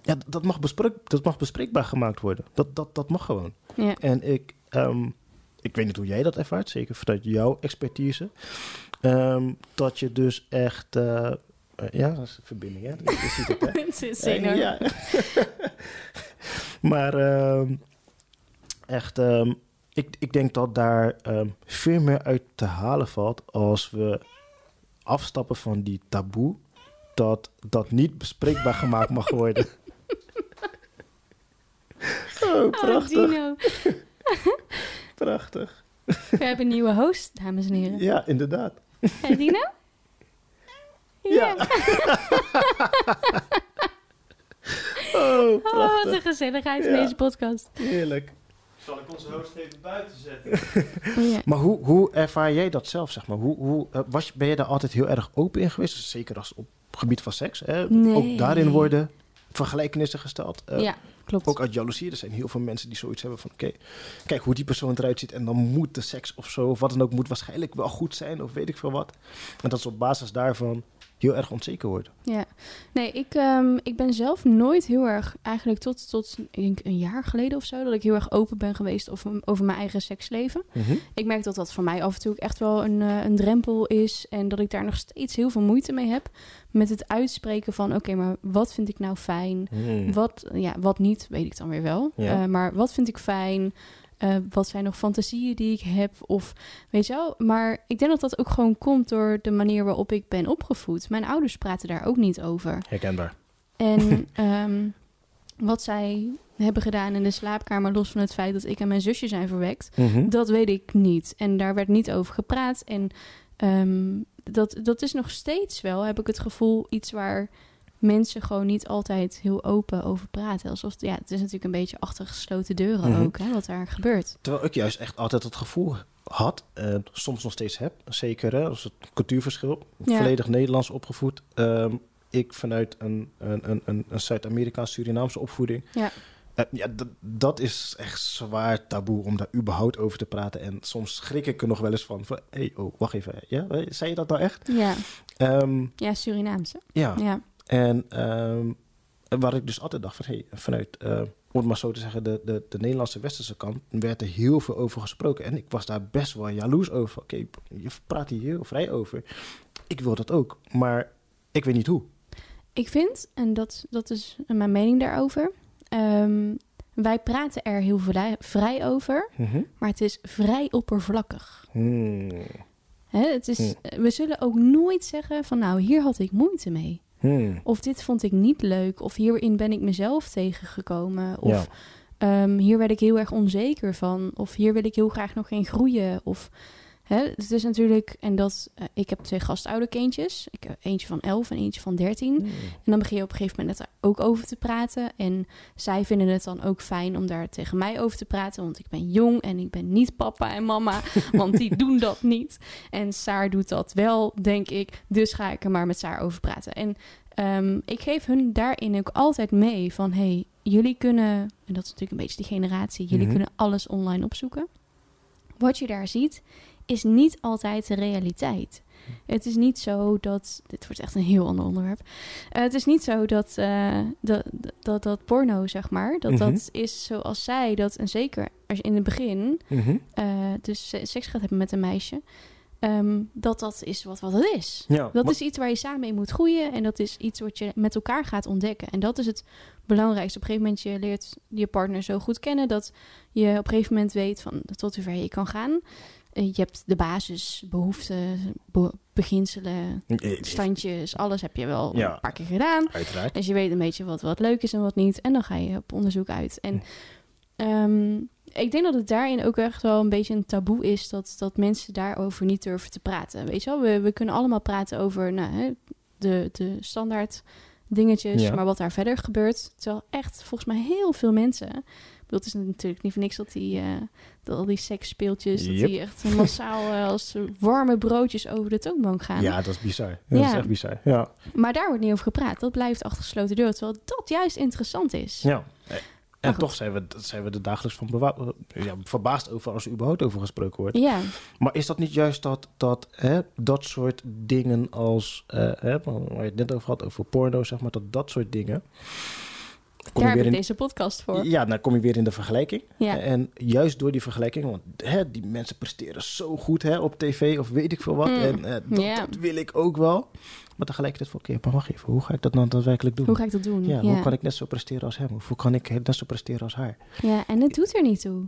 ja, dat mag, bespreek, dat mag bespreekbaar gemaakt worden. Dat, dat, dat mag gewoon. Ja. En ik, ik weet niet hoe jij dat ervaart, zeker vanuit jouw expertise. Ehm, dat je dus echt. eh, eh, ja, dat is een verbinding, hè? Je, ziet het, hè? Eh, ja. maar ehm, echt, ehm, ik, ik denk dat daar veel meer uit te halen valt als we afstappen van die taboe. Dat dat niet bespreekbaar gemaakt mag worden. oh, prachtig, Dino. Prachtig. We hebben een nieuwe host, dames en heren. Ja, inderdaad. Hé, Dino? Ja. Oh, Oh, wat prachtig. een gezelligheid in Ja. deze podcast. Heerlijk. Zal ik onze host even buiten zetten? Ja. Maar hoe, hoe ervaar jij dat zelf, zeg maar? Hoe, hoe, eh, was, ben je daar altijd heel erg open in geweest? Zeker als op het gebied van seks. Hè? Nee. Ook daarin worden vergelijkenissen gesteld. Eh, ja, klopt. Ook uit jaloezie. Er zijn heel veel mensen die zoiets hebben van... oké, kijk hoe die persoon eruit ziet... en dan moet de seks of zo, of wat dan ook... moet waarschijnlijk wel goed zijn, of weet ik veel wat. En dat ze op basis daarvan heel erg onzeker worden. Ja, nee, ik, ehm, ik ben zelf nooit heel erg, eigenlijk tot, tot ik denk een jaar geleden of zo, dat ik heel erg open ben geweest over, over mijn eigen seksleven. Ik merk dat dat voor mij af en toe echt wel een, eh, een drempel is en dat ik daar nog steeds heel veel moeite mee heb met het uitspreken van, oké, maar wat vind ik nou fijn? Hmm. Wat, ja, wat niet, weet ik dan weer wel. Ja. Eh, maar wat vind ik fijn? Eh, wat zijn nog fantasieën die ik heb? Of weet je wel. Maar ik denk dat dat ook gewoon komt door de manier waarop ik ben opgevoed. Mijn ouders praten daar ook niet over. Herkenbaar. En ehm, wat zij hebben gedaan in de slaapkamer, los van het feit dat ik en mijn zusje zijn verwekt, Mhm. dat weet ik niet. En daar werd niet over gepraat. En ehm, dat, dat is nog steeds wel, heb ik het gevoel, iets waar mensen gewoon niet altijd heel open over praten. Alsof, ja, het is natuurlijk een beetje achter gesloten deuren Mhm. ook, hè, wat daar gebeurt. Terwijl ik juist echt altijd het gevoel had, en soms nog steeds heb, zeker hè, als het cultuurverschil, Ja. volledig Nederlands opgevoed. ehm, ik vanuit een, een, een, een, Zuid-Amerikaans-Surinaamse opvoeding. Ja. Eh, ja, dat, dat is echt zwaar taboe om daar überhaupt over te praten. En soms schrik ik er nog wel eens van. van hey, oh, wacht even. Ja, eh, zei je dat nou echt? Ja, Ehm, ja Surinaamse. ja. Ja. En ehm, waar ik dus altijd dacht van, hey, vanuit, eh, om het maar zo te zeggen, de, de, de Nederlandse westerse kant, werd er heel veel over gesproken. En ik was daar best wel jaloers over. Oké, je praat hier heel vrij over. Ik wil dat ook, maar ik weet niet hoe. Ik vind, en dat, dat is mijn mening daarover, ehm, wij praten er heel vrij, vrij over, maar het is vrij oppervlakkig. Hmm. Hè, het is, Hmm. We zullen ook nooit zeggen van nou, hier had ik moeite mee. Hmm. Of dit vond ik niet leuk. Of hierin ben ik mezelf tegengekomen. Of Ja. ehm, hier werd ik heel erg onzeker van. Of hier wil ik heel graag nog in groeien. Of Hè, het is natuurlijk, en dat, eh, ik heb twee gastouderkindjes. Ik heb eentje van 11 en eentje van 13. Hmm. En dan begin je op een gegeven moment er ook over te praten. En zij vinden het dan ook fijn om daar tegen mij over te praten. Want ik ben jong en ik ben niet papa en mama. Want die doen dat niet. En Saar doet dat wel, denk ik. Dus ga ik er maar met Saar over praten. En ehm, ik geef hun daarin ook altijd mee van... hey, jullie kunnen, en dat is natuurlijk een beetje die generatie... jullie Mhm. kunnen alles online opzoeken. Wat je daar ziet, is niet altijd de realiteit. Het is niet zo dat. Dit wordt echt een heel ander onderwerp. Eh, het is niet zo dat, eh, dat, dat, dat porno, zeg maar, dat Mhm. dat is zoals zij dat. En zeker als je in het begin Mhm. eh, dus se- seks gaat hebben met een meisje. ehm, dat dat is wat, wat het is. Ja, Dat maar- is iets waar je samen in moet groeien. En dat is iets wat je met elkaar gaat ontdekken. En dat is het belangrijkste. Op een gegeven moment je leert je partner zo goed kennen... dat je op een gegeven moment weet van tot hoever je kan gaan. Eh, je hebt de basis, behoeften, be- beginselen, standjes. Alles heb je wel Ja. een paar keer gedaan. Uiteraard. Dus je weet een beetje wat, wat leuk is en wat niet. En dan ga je op onderzoek uit. En ehm, ik denk dat het daarin ook echt wel een beetje een taboe is... dat, dat mensen daarover niet durven te praten. Weet je wel, we, we kunnen allemaal praten over nou, de, de standaard dingetjes... Ja. maar wat daar verder gebeurt. Terwijl echt volgens mij heel veel mensen... Het is natuurlijk niet voor niks dat die, eh, dat al die seksspeeltjes... dat die echt massaal eh, als warme broodjes over de toonbank gaan. Ja, dat is bizar. Ja, Dat is echt bizar. Ja. Maar daar wordt niet over gepraat. Dat blijft achter gesloten deur. Terwijl dat juist interessant is. ja. En goed. toch zijn we, zijn we er dagelijks van bewa- ja, verbaasd over als er überhaupt over gesproken wordt. Ja, Maar is dat niet juist dat dat, hè, dat soort dingen als, eh, hè, waar je het net over had, over porno, zeg maar, dat dat soort dingen. Kom daar je heb weer ik in, deze podcast voor. ja, dan kom je weer in de vergelijking. Ja. En juist door die vergelijking, want hè, die mensen presteren zo goed hè, op tv of weet ik veel wat. Mm, En eh, dat, wil ik ook wel. Maar tegelijkertijd van, oké, maar wacht even, hoe ga ik dat nou daadwerkelijk doen? Hoe ga ik dat doen? ja, Ja, hoe kan ik net zo presteren als hem? Of hoe kan ik net zo presteren als haar? Ja, en het doet er niet toe.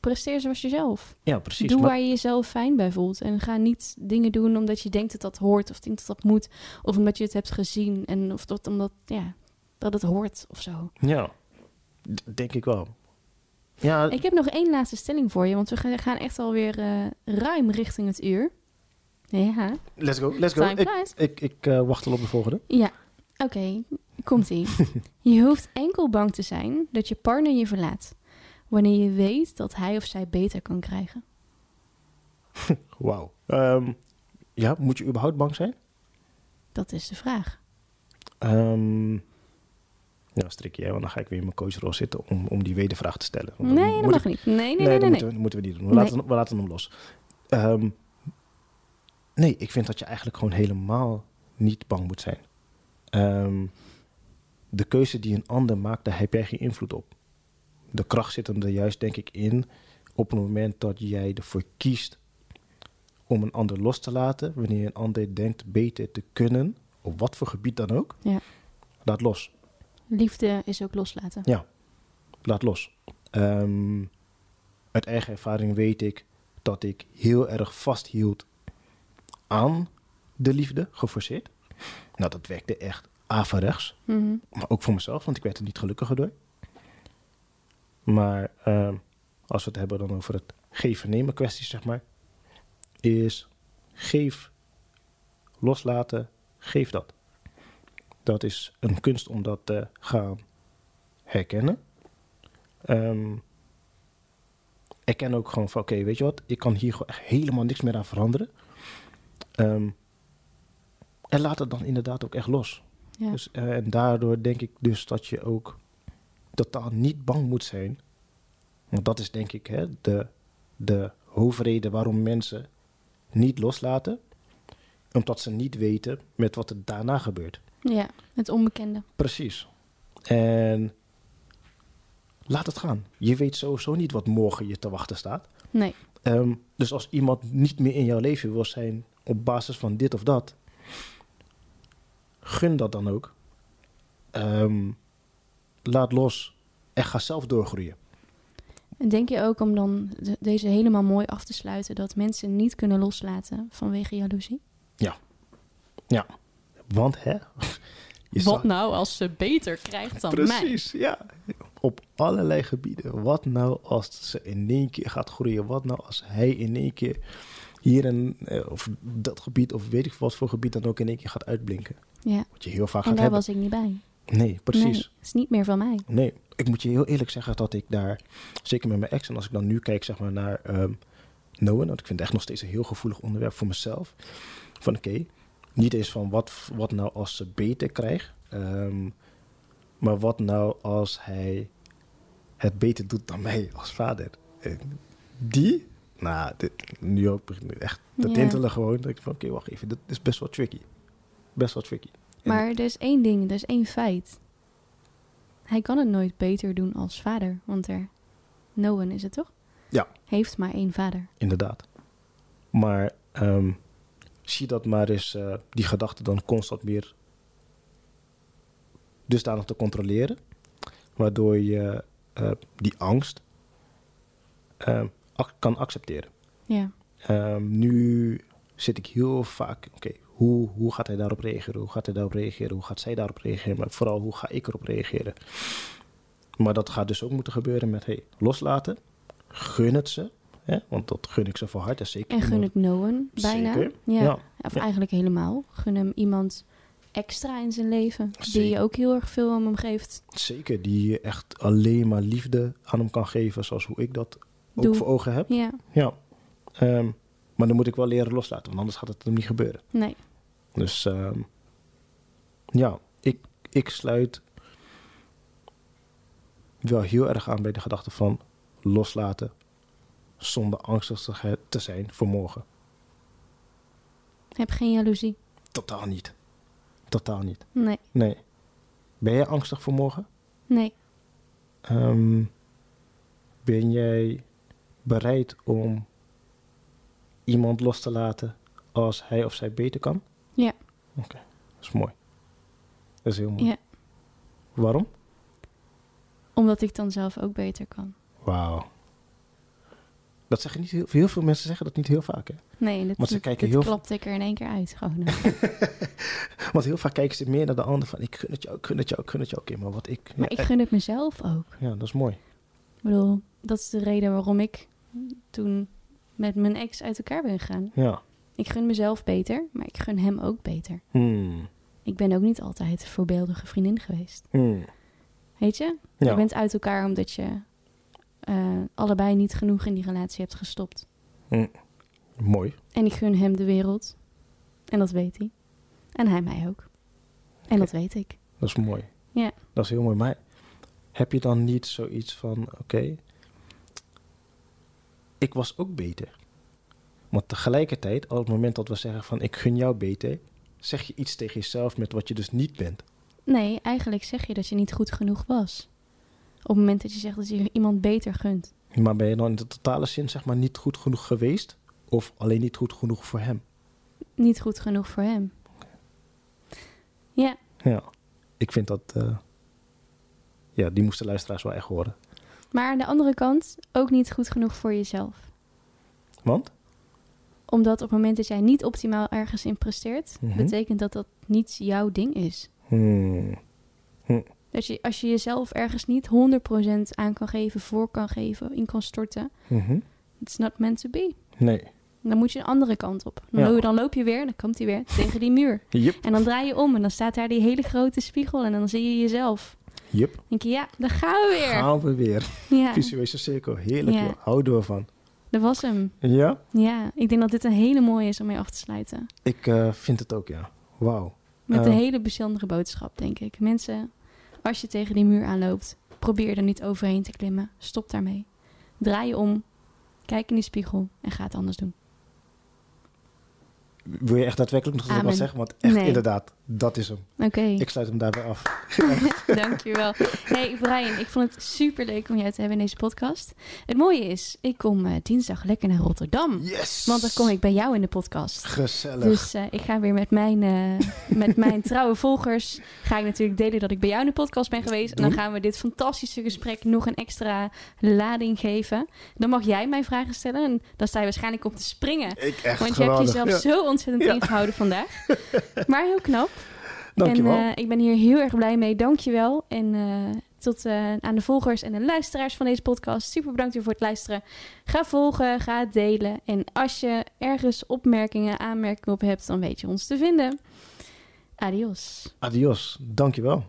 Presteer zoals jezelf. Ja, precies. Doe maar- waar je jezelf fijn bij voelt. En ga niet dingen doen omdat je denkt dat dat hoort. Of denkt dat dat moet. Of omdat je het hebt gezien. En of dat omdat, ja, dat het hoort of zo. Ja, d- denk ik wel. Ja, Ik heb nog één laatste stelling voor je. Want we gaan echt alweer eh ruim richting het uur. Ja, let's go, let's go. time Ik, ik, ik eh, wacht al op de volgende. Ja, oké. Komt-ie. je hoeft enkel bang te zijn dat je partner je verlaat. Wanneer je weet dat hij of zij beter kan krijgen. Wauw. Ehm, ja, moet je überhaupt bang zijn? Dat is de vraag. Ehm ja, strikje, hè, want dan ga ik weer in mijn coachrol zitten om, om die wedervraag te stellen. Want Nee, dat mag ik- niet. Nee, nee, Nee, nee, nee. Moeten, we, moeten we niet doen. We, laten, we laten hem los. Ehm, nee, ik vind dat je eigenlijk gewoon helemaal niet bang moet zijn. Ehm, de keuze die een ander maakt, daar heb jij geen invloed op. De kracht zit hem er juist, denk ik, in op het moment dat jij ervoor kiest om een ander los te laten, wanneer een ander denkt beter te kunnen, op wat voor gebied dan ook. Ja. Laat los. Liefde is ook loslaten. Ja, laat los. Ehm, uit eigen ervaring weet ik dat ik heel erg vasthield aan de liefde, geforceerd. Nou, dat werkte echt averechts. Mhm. Maar ook voor mezelf, want ik werd er niet gelukkiger door. Maar ehm, als we het hebben dan over het geven-nemen kwestie, zeg maar, is geef, loslaten, geef dat. Dat is een kunst om dat te gaan herkennen. Ehm erken ook gewoon van, oké, weet je wat, ik kan hier gewoon echt helemaal niks meer aan veranderen. Ehm, en laat het dan inderdaad ook echt los. Ja. Dus, eh, en daardoor denk ik dus dat je ook totaal niet bang moet zijn. Want dat is denk ik hè, de, de hoofdreden waarom mensen niet loslaten. Omdat ze niet weten met wat er daarna gebeurt. Ja, het onbekende. Precies. En laat het gaan. Je weet sowieso niet wat morgen je te wachten staat. Nee, Ehm, dus als iemand niet meer in jouw leven wil zijn op basis van dit of dat, gun dat dan ook. Ehm, laat los en ga zelf doorgroeien. en denk je ook om dan de- deze helemaal mooi af te sluiten... dat mensen niet kunnen loslaten vanwege jaloezie? Want hè? Je Wat zag- nou als ze beter krijgt dan mij? Precies, ja. Op allerlei gebieden. Wat nou als ze in één keer gaat groeien? Wat nou als hij in één keer hier in eh, of dat gebied of weet ik wat voor gebied dan ook in één keer gaat uitblinken. Ja. Wat je heel vaak En gaat daar hebben. was ik niet bij. Nee, precies. Nee, het is niet meer van mij. Nee, ik moet je heel eerlijk zeggen dat ik daar, zeker met mijn ex, en als ik dan nu kijk zeg maar, naar ehm Noah, want ik vind het echt nog steeds een heel gevoelig onderwerp voor mezelf. Van oké, niet eens van wat, wat nou als ze beter krijgt, ehm, maar wat nou als hij het beter doet dan mij als vader. Eh, Die, nou, dit, nu ook echt te Ja. tintelen gewoon. Dat ik van oké, wacht even, dit is best wel tricky. Best wel tricky. En- Maar er is één ding, er is één feit. Hij kan het nooit beter doen als vader. Want er, Noah is het toch? Ja. Heeft maar één vader. Inderdaad. Maar ehm, zie dat maar eens, eh, die gedachte dan constant meer dusdanig te controleren. Waardoor je eh, die angst ac- kan accepteren. Ja. Ehm, nu zit ik heel vaak, oké, hoe, hoe gaat hij daarop reageren? Hoe gaat hij daarop reageren? Hoe gaat zij daarop reageren? Maar vooral, hoe ga ik erop reageren? Maar dat gaat dus ook moeten gebeuren met, hey, loslaten. Gun het ze. Hè? Want dat gun ik ze van harte. Zeker En gun het Noah bijna. Zeker. Ja. Ja. Of Ja. eigenlijk helemaal. Gun hem iemand extra in zijn leven. Die ook heel erg veel om hem geeft. Zeker, die je echt alleen maar liefde aan hem kan geven, zoals hoe ik dat ook Doe. voor ogen heb. Ja. Ja. Ehm, maar dan moet ik wel leren loslaten, want anders gaat het hem niet gebeuren. Nee. Dus ehm, ja, ik, ik sluit wel heel erg aan bij de gedachte van loslaten zonder angstig te zijn voor morgen. Heb geen jaloezie. Totaal niet. Totaal niet. Nee. Nee. Ben jij angstig voor morgen? Nee. Ehm, ben jij bereid om iemand los te laten als hij of zij beter kan? Ja. Oké, dat is mooi. Dat is heel mooi. Ja. Waarom? Omdat ik dan zelf ook beter kan. Wauw. Dat zeggen niet heel, heel veel mensen zeggen dat niet heel vaak. Hè? Nee, Want ze kijken heel- klapte ik er in één keer uit. Gewoon. Want heel vaak kijken ze meer naar de ander van ik gun het jou, ik gun het jou, ik gun het jou. Oké, maar wat ik... maar ik gun het mezelf ook. Ja, dat is mooi. Ik bedoel, dat is de reden waarom ik toen met mijn ex uit elkaar ben gegaan. Ja. Ik gun mezelf beter, maar ik gun hem ook beter. Hmm. Ik ben ook niet altijd een voorbeeldige vriendin geweest. Hmm. Weet je? Ja. Je bent uit elkaar omdat je eh, allebei niet genoeg in die relatie hebt gestopt. Mooi. En ik gun hem de wereld. En dat weet hij. En hij mij ook. En dat weet ik. Dat is mooi. Ja. Dat is heel mooi. Maar heb je dan niet zoiets van, oké, ik was ook beter. Want tegelijkertijd, op het moment dat we zeggen van ik gun jou beter, zeg je iets tegen jezelf met wat je dus niet bent. Nee, eigenlijk zeg je dat je niet goed genoeg was. Op het moment dat je zegt dat je iemand beter gunt. Maar ben je dan in de totale zin zeg maar niet goed genoeg geweest? Of alleen niet goed genoeg voor hem? Niet goed genoeg voor hem. Ja, Ja, ik vind dat, eh, ja, die moesten luisteraars wel echt horen. maar aan de andere kant ook niet goed genoeg voor jezelf. Want? Omdat op het moment dat jij niet optimaal ergens in presteert, Mhm. betekent dat dat niet jouw ding is. Hmm. Dat je, als je jezelf ergens niet 100% aan kan geven, voor kan geven, in kan storten, Mhm. it's not meant to be. Nee. Dan moet je een andere kant op. Dan, Ja. loop, je, dan loop je weer, dan komt hij weer tegen die muur. Yep. En dan draai je om en dan staat daar die hele grote spiegel en dan zie je jezelf. Yep. Dan denk je, ja, daar gaan we weer. Gaan we weer. Ja, Visueuze cirkel. Heerlijk Ja. Houden we van. dat was hem. Ja? Ja, ik denk dat dit een hele mooie is om mee af te sluiten. Ik eh, vind het ook, ja. Wauw. Met Eh. een hele bijzondere boodschap, denk ik. Mensen, als je tegen die muur aanloopt, probeer er niet overheen te klimmen. Stop daarmee. Draai je om, kijk in die spiegel en ga het anders doen. Wil je echt daadwerkelijk nog eens wat zeggen? Want echt, Nee. inderdaad, dat is hem. Oké, Ik sluit hem daarbij af. dankjewel. Hey Brian, ik vond het super leuk om jou te hebben in deze podcast. Het mooie is, ik kom eh, dinsdag lekker naar Rotterdam. Yes! Want dan kom ik bij jou in de podcast. Gezellig. Dus eh, ik ga weer met mijn, eh, met mijn trouwe volgers... ga ik natuurlijk delen dat ik bij jou in de podcast ben geweest. En dan gaan we dit fantastische gesprek nog een extra lading geven. Dan mag jij mij vragen stellen. En dan sta je waarschijnlijk op te springen. ik echt Want je geweldig. hebt jezelf Ja. zo ontzettend Ja. ingehouden vandaag. Maar heel knap. Dankjewel. En eh, ik ben hier heel erg blij mee. Dankjewel. En eh, tot eh, aan de volgers en de luisteraars van deze podcast. Super bedankt weer voor het luisteren. Ga volgen, ga delen. En als je ergens opmerkingen, aanmerkingen op hebt, dan weet je ons te vinden. Adios. Adios. Dankjewel.